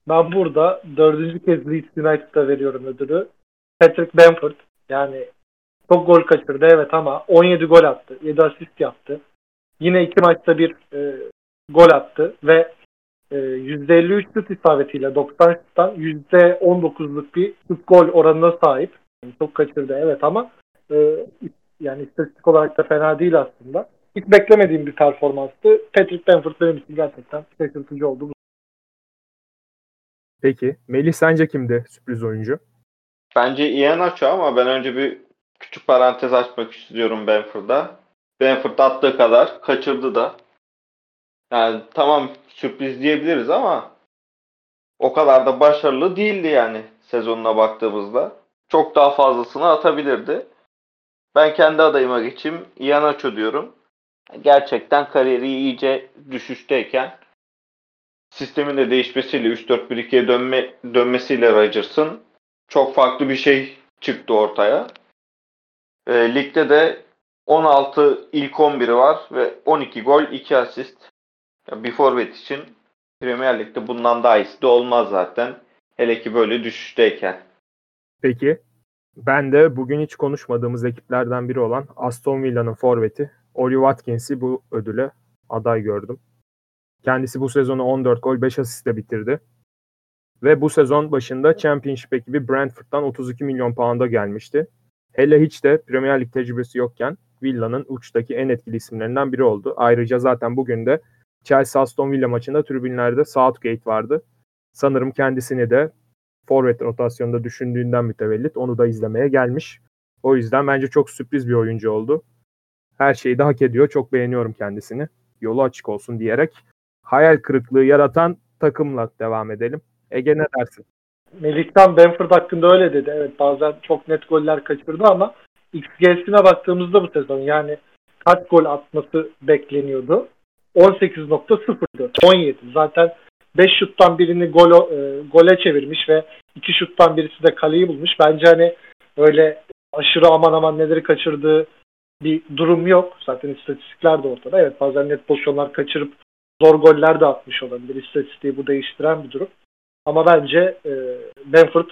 Ben burada dördüncü kez Leeds United'a veriyorum ödülü. Patrick Bamford. Yani çok gol kaçırdı evet ama 17 gol attı. 7 asist yaptı. Yine iki maçta bir e, gol attı ve e, %53 şut isabetiyle 90 şuttan %19'luk bir şut gol oranına sahip. Yani çok kaçırdı evet ama e, yani istatistik olarak da fena değil aslında. Hiç beklemediğim bir performanstı. Patrick Bamford benim için gerçekten şaşırtıcı oldu. Peki. Melih sence kimdi sürpriz oyuncu? Bence Ian Aço ama ben önce bir küçük parantez açmak istiyorum Bamford'a. Bamford attığı kadar kaçırdı da. Yani tamam sürpriz diyebiliriz ama o kadar da başarılı değildi yani sezonuna baktığımızda. Çok daha fazlasını atabilirdi. Ben kendi adayıma geçeyim. Ian Aço diyorum. Gerçekten kariyeri iyice düşüşteyken sistemin de değişmesiyle 3-4-1-2'ye dönme, dönmesiyle Rodgers'ın çok farklı bir şey çıktı ortaya. E, ligde de 16 ilk 11'i var ve 12 gol 2 asist. Yani bir forvet için Premier Lig'de bundan daha iyisi de olmaz zaten. Hele ki böyle düşüşteyken. Peki. Ben de bugün hiç konuşmadığımız ekiplerden biri olan Aston Villa'nın forveti Oli Watkins'i bu ödüle aday gördüm. Kendisi bu sezonu 14 gol 5 asistle bitirdi. Ve bu sezon başında Championship ekibi Brentford'dan 32 milyon pound'a gelmişti. Hele hiç de Premier Lig tecrübesi yokken Villa'nın uçtaki en etkili isimlerinden biri oldu. Ayrıca zaten bugün de Chelsea Aston Villa maçında tribünlerde Southgate vardı. Sanırım kendisini de forvet rotasyonunda düşündüğünden mütevellit onu da izlemeye gelmiş. O yüzden bence çok sürpriz bir oyuncu oldu. Her şeyi de hak ediyor. Çok beğeniyorum kendisini. Yolu açık olsun diyerek hayal kırıklığı yaratan takımla devam edelim. Ege ne dersin? Melik'ten Benford hakkında öyle dedi. Evet bazen çok net goller kaçırdı ama XG'sine baktığımızda bu sezon yani kaç gol atması bekleniyordu? 18.04 17. Zaten 5 şuttan birini gol, e, gole çevirmiş ve 2 şuttan birisi de kaleyi bulmuş. Bence hani öyle aşırı aman aman neleri kaçırdığı bir durum yok. Zaten istatistikler de ortada. Evet bazen net pozisyonlar kaçırıp zor goller de atmış olabilir. İstatistiği bu değiştiren bir durum. Ama bence e, Benford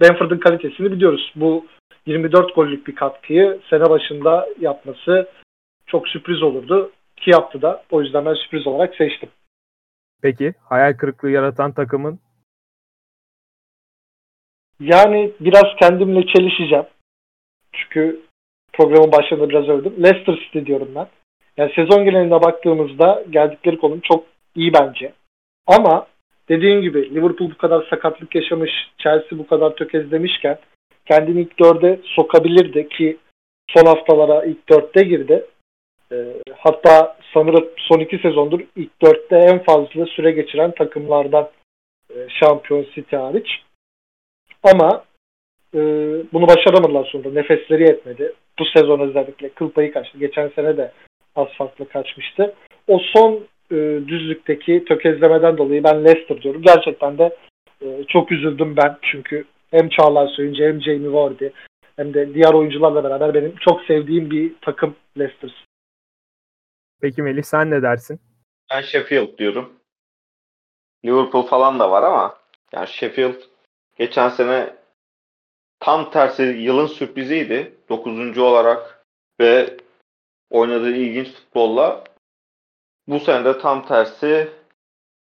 Benford'un kalitesini biliyoruz. Bu 24 gollük bir katkıyı sene başında yapması çok sürpriz olurdu. Ki yaptı da. O yüzden ben sürpriz olarak seçtim. Peki hayal kırıklığı yaratan takımın? Yani biraz kendimle çelişeceğim. Çünkü programın başında biraz övdüm. Leicester City diyorum ben. Yani sezon geneline baktığımızda geldikleri konum çok iyi bence. Ama dediğim gibi Liverpool bu kadar sakatlık yaşamış, Chelsea bu kadar tökezlemişken kendini ilk dörde sokabilirdi ki son haftalara ilk dörtte girdi. E, hatta sanırım son iki sezondur ilk dörtte en fazla süre geçiren takımlardan e, şampiyon City hariç. Ama e, bunu başaramadılar sonunda. Nefesleri yetmedi. Bu sezon özellikle kıl payı kaçtı. Geçen sene de az farklı kaçmıştı. O son e, düzlükteki tökezlemeden dolayı ben Leicester diyorum. Gerçekten de e, çok üzüldüm ben. Çünkü hem Çağlar Söyüncü hem Jamie Vardy hem de diğer oyuncularla beraber benim çok sevdiğim bir takım Leicester. Peki Melih sen ne dersin? Ben Sheffield diyorum. Liverpool falan da var ama yani Sheffield geçen sene tam tersi yılın sürpriziydi. 9. olarak ve oynadığı ilginç futbolla bu sene de tam tersi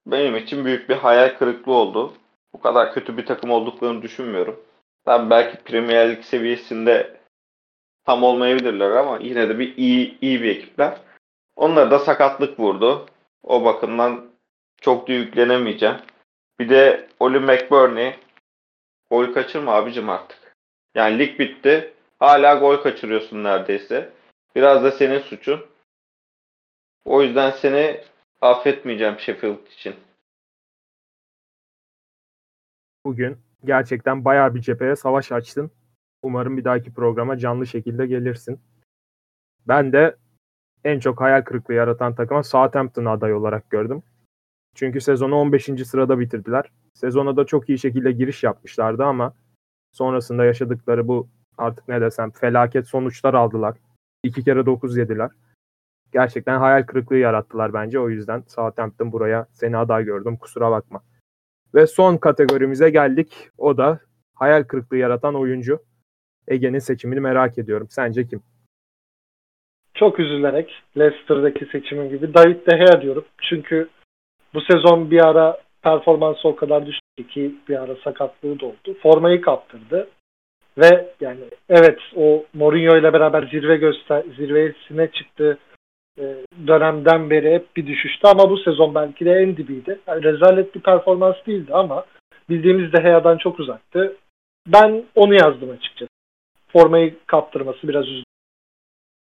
benim için büyük bir hayal kırıklığı oldu. Bu kadar kötü bir takım olduklarını düşünmüyorum. Ben belki Premier Lig seviyesinde tam olmayabilirler ama yine de bir iyi iyi bir ekipler. Onlara da sakatlık vurdu. O bakımdan çok da yüklenemeyeceğim. Bir de Oli McBurney gol kaçırma abicim artık. Yani lig bitti. Hala gol kaçırıyorsun neredeyse. Biraz da senin suçun. O yüzden seni affetmeyeceğim Sheffield için. Bugün gerçekten bayağı bir cepheye savaş açtın. Umarım bir dahaki programa canlı şekilde gelirsin. Ben de en çok hayal kırıklığı yaratan takıma Southampton'ı aday olarak gördüm. Çünkü sezonu 15. sırada bitirdiler. Sezona da çok iyi şekilde giriş yapmışlardı ama sonrasında yaşadıkları bu artık ne desem felaket sonuçlar aldılar. İki kere 9 yediler. Gerçekten hayal kırıklığı yarattılar bence. O yüzden Southampton buraya seni aday gördüm. Kusura bakma. Ve son kategorimize geldik. O da hayal kırıklığı yaratan oyuncu. Ege'nin seçimini merak ediyorum. Sence kim? Çok üzülerek Leicester'daki seçimim gibi David De Gea diyorum. Çünkü bu sezon bir ara performansı o kadar düştü ki bir ara sakatlığı da oldu. Formayı kaptırdı. Ve yani evet o Mourinho ile beraber zirve göster zirvesine çıktı e, dönemden beri hep bir düşüştü ama bu sezon belki de en dibiydi. Yani rezalet bir performans değildi ama bildiğimiz de Heya'dan çok uzaktı. Ben onu yazdım açıkçası. Formayı kaptırması biraz üzdü.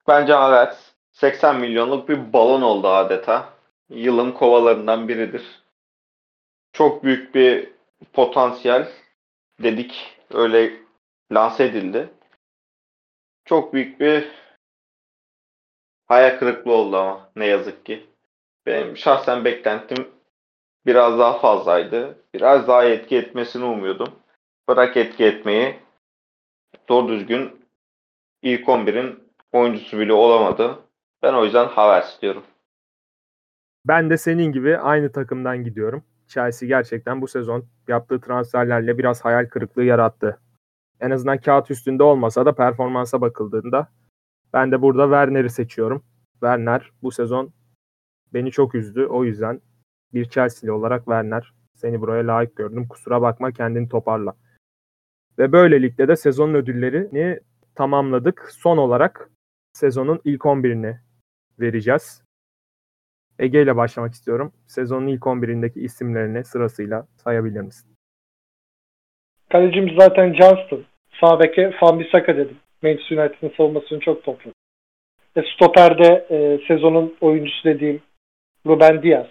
Bence evet. 80 milyonluk bir balon oldu adeta. Yılın kovalarından biridir. Çok büyük bir potansiyel dedik. Öyle lanse edildi. Çok büyük bir hayal kırıklığı oldu ama ne yazık ki. Benim şahsen beklentim biraz daha fazlaydı. Biraz daha etki etmesini umuyordum. Bırak etki etmeyi doğru düzgün ilk 11'in oyuncusu bile olamadı. Ben o yüzden Havertz diyorum. Ben de senin gibi aynı takımdan gidiyorum. Chelsea gerçekten bu sezon yaptığı transferlerle biraz hayal kırıklığı yarattı. En azından kağıt üstünde olmasa da performansa bakıldığında ben de burada Werner'i seçiyorum. Werner bu sezon beni çok üzdü. O yüzden bir Chelsea'li olarak Werner seni buraya layık gördüm. Kusura bakma kendini toparla. Ve böylelikle de sezonun ödüllerini tamamladık. Son olarak sezonun ilk 11'ini vereceğiz. Ege ile başlamak istiyorum. Sezonun ilk 11'indeki isimlerini sırasıyla sayabilir misin? Kalecimiz zaten Johnston. Sağ beke Fambisaka dedim. Manchester United'ın savunmasını çok topladı. E, Stoper'de e, sezonun oyuncusu dediğim Ruben Diaz.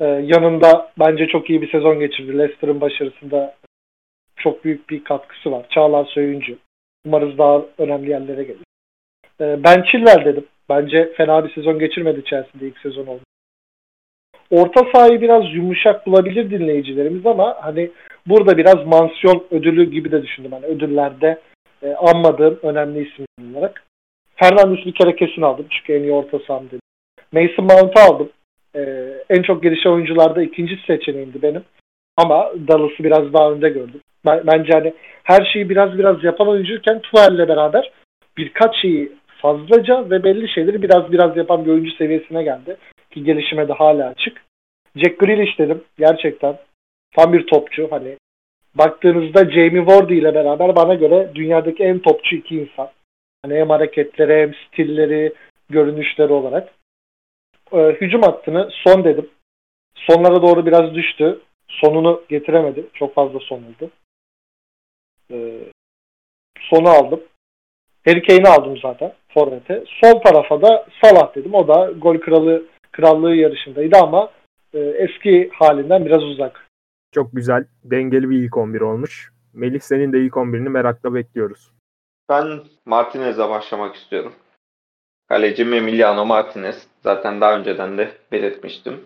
E, yanında bence çok iyi bir sezon geçirdi. Leicester'ın başarısında çok büyük bir katkısı var. Çağlar Söyüncü. Umarız daha önemli yerlere gelir. E, ben Chilwell dedim. Bence fena bir sezon geçirmedi Chelsea'de ilk sezon oldu. Orta sahayı biraz yumuşak bulabilir dinleyicilerimiz ama hani burada biraz mansiyon ödülü gibi de düşündüm. Hani ödüllerde e, anmadığım önemli isim olarak. Fernandes bir kere kesin aldım çünkü en iyi orta saham dedim. Mason Mount'u aldım. E, en çok gelişen oyuncularda ikinci seçeneğimdi benim. Ama Dallas'ı biraz daha önde gördüm. Ben, bence hani her şeyi biraz biraz yapan oyuncuyken Tuval'le beraber birkaç şeyi fazlaca ve belli şeyleri biraz biraz yapan bir oyuncu seviyesine geldi. Ki gelişime de hala açık. Jack Grealish dedim. Gerçekten tam bir topçu. Hani baktığınızda Jamie Vardy ile beraber bana göre dünyadaki en topçu iki insan. Hani hem hareketleri hem stilleri, görünüşleri olarak. Ee, hücum hattını son dedim. Sonlara doğru biraz düştü. Sonunu getiremedi. Çok fazla son oldu. Ee, sonu aldım. Harry Kane'i aldım zaten Forvet'e. Sol tarafa da Salah dedim. O da gol kralı krallığı yarışındaydı ama e, eski halinden biraz uzak. Çok güzel, dengeli bir ilk 11 olmuş. Melih senin de ilk 11'ini merakla bekliyoruz. Ben Martinez'le başlamak istiyorum. Kalecim Emiliano Martinez. Zaten daha önceden de belirtmiştim.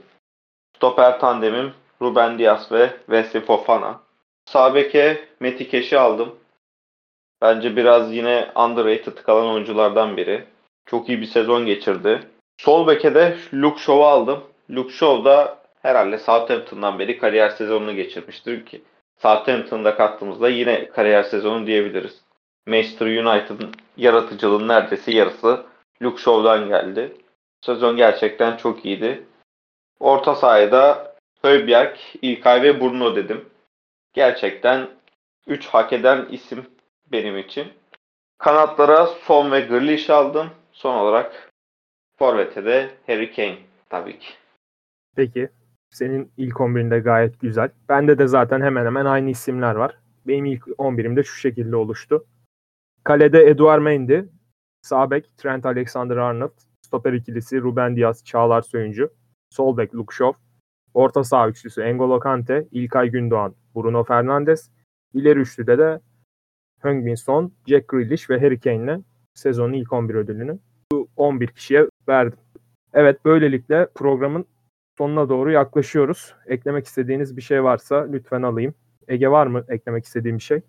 Stoper tandemim Ruben Dias ve Wesley Fofana. Sağ beke Meti Keş'i aldım. Bence biraz yine underrated kalan oyunculardan biri. Çok iyi bir sezon geçirdi. Sol beke de Luke Shaw'u aldım. Luke Shaw da herhalde Southampton'dan beri kariyer sezonunu geçirmiştir ki Southampton'da kattığımızda yine kariyer sezonu diyebiliriz. Manchester United'ın yaratıcılığının neredeyse yarısı Luke Shaw'dan geldi. Sezon gerçekten çok iyiydi. Orta sahada Höjbjerg, İlkay ve Bruno dedim. Gerçekten 3 hak eden isim benim için. Kanatlara Son ve Grealish aldım. Son olarak Forvet'e de Harry Kane tabii ki. Peki. Senin ilk 11'inde gayet güzel. Bende de zaten hemen hemen aynı isimler var. Benim ilk 11'im de şu şekilde oluştu. Kalede Eduard Mendy, sağ bek Trent Alexander-Arnold, stoper ikilisi Ruben Dias, Çağlar Söyüncü. sol bek Shaw, orta saha üçlüsü N'Golo Kante, İlkay Gündoğan, Bruno Fernandes, ileri üçlüde de Heung-Min Son, Jack Grealish ve Harry Kane'le sezonun ilk 11 ödülünü bu 11 kişiye verdim. Evet böylelikle programın sonuna doğru yaklaşıyoruz. Eklemek istediğiniz bir şey varsa lütfen alayım. Ege var mı eklemek istediğim bir şey?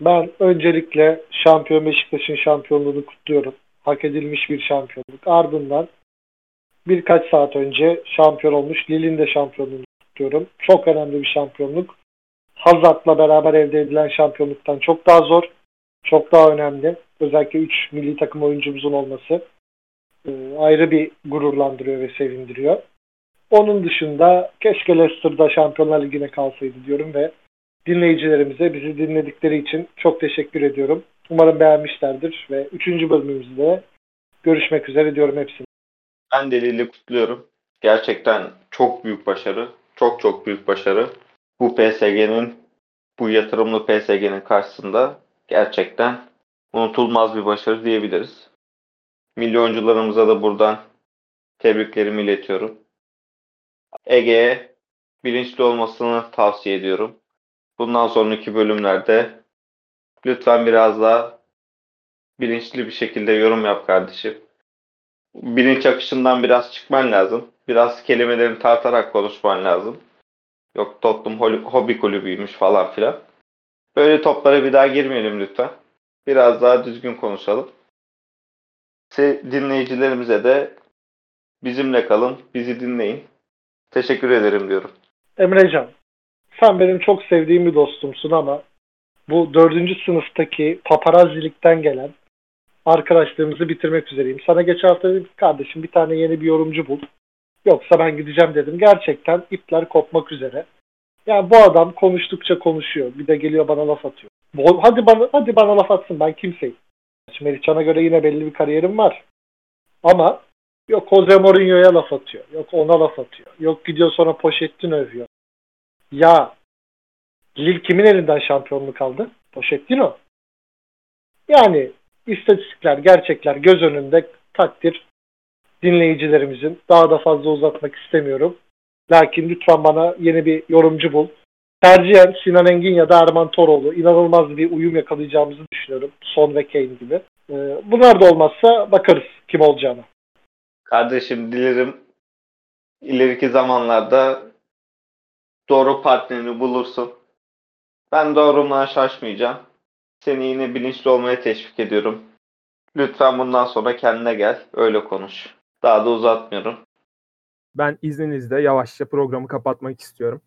Ben öncelikle şampiyon Beşiktaş'ın şampiyonluğunu kutluyorum. Hak edilmiş bir şampiyonluk. Ardından birkaç saat önce şampiyon olmuş Lille'in de şampiyonluğunu kutluyorum. Çok önemli bir şampiyonluk. Hazard'la beraber elde edilen şampiyonluktan çok daha zor. Çok daha önemli. Özellikle 3 milli takım oyuncumuzun olması e, ayrı bir gururlandırıyor ve sevindiriyor. Onun dışında keşke Leicester'da Şampiyonlar Ligi'ne kalsaydı diyorum ve dinleyicilerimize bizi dinledikleri için çok teşekkür ediyorum. Umarım beğenmişlerdir ve 3. bölümümüzde görüşmek üzere diyorum hepsine. Ben de kutluyorum. Gerçekten çok büyük başarı. Çok çok büyük başarı. Bu PSG'nin bu yatırımlı PSG'nin karşısında gerçekten unutulmaz bir başarı diyebiliriz. Milyoncularımıza da buradan tebriklerimi iletiyorum. Ege'ye bilinçli olmasını tavsiye ediyorum. Bundan sonraki bölümlerde lütfen biraz daha bilinçli bir şekilde yorum yap kardeşim. Bilinç akışından biraz çıkman lazım. Biraz kelimelerini tartarak konuşman lazım. Yok Tottenham hobi kulübüymüş falan filan. Böyle toplara bir daha girmeyelim lütfen. Biraz daha düzgün konuşalım. Dinleyicilerimize de bizimle kalın, bizi dinleyin. Teşekkür ederim diyorum. Emrecan, sen benim çok sevdiğim bir dostumsun ama bu dördüncü sınıftaki paparazzilikten gelen arkadaşlığımızı bitirmek üzereyim. Sana geçen hafta dedim kardeşim bir tane yeni bir yorumcu bul. Yoksa ben gideceğim dedim. Gerçekten ipler kopmak üzere. Yani bu adam konuştukça konuşuyor. Bir de geliyor bana laf atıyor. Hadi bana hadi bana laf atsın ben kimseyim. Melihcan'a göre yine belli bir kariyerim var. Ama yok Jose Mourinho'ya laf atıyor. Yok ona laf atıyor. Yok gidiyor sonra Pochettino övüyor. Ya Lille kimin elinden şampiyonluk aldı? Pochettino. Yani istatistikler, gerçekler göz önünde takdir dinleyicilerimizin. Daha da fazla uzatmak istemiyorum. Lakin lütfen bana yeni bir yorumcu bul. Tercihen Sinan Engin ya da Erman Toroğlu. İnanılmaz bir uyum yakalayacağımızı düşünüyorum. Son ve Kane gibi. Ee, bunlar da olmazsa bakarız kim olacağına. Kardeşim dilerim ileriki zamanlarda doğru partnerini bulursun. Ben doğrumdan şaşmayacağım. Seni yine bilinçli olmaya teşvik ediyorum. Lütfen bundan sonra kendine gel. Öyle konuş. Daha da uzatmıyorum. Ben izninizle yavaşça programı kapatmak istiyorum.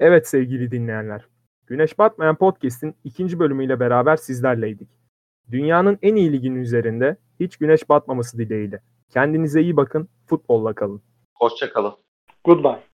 Evet sevgili dinleyenler. Güneş Batmayan Podcast'in ikinci bölümüyle beraber sizlerleydik. Dünyanın en iyi liginin üzerinde hiç güneş batmaması dileğiyle. Kendinize iyi bakın, futbolla kalın. Hoşçakalın. Goodbye.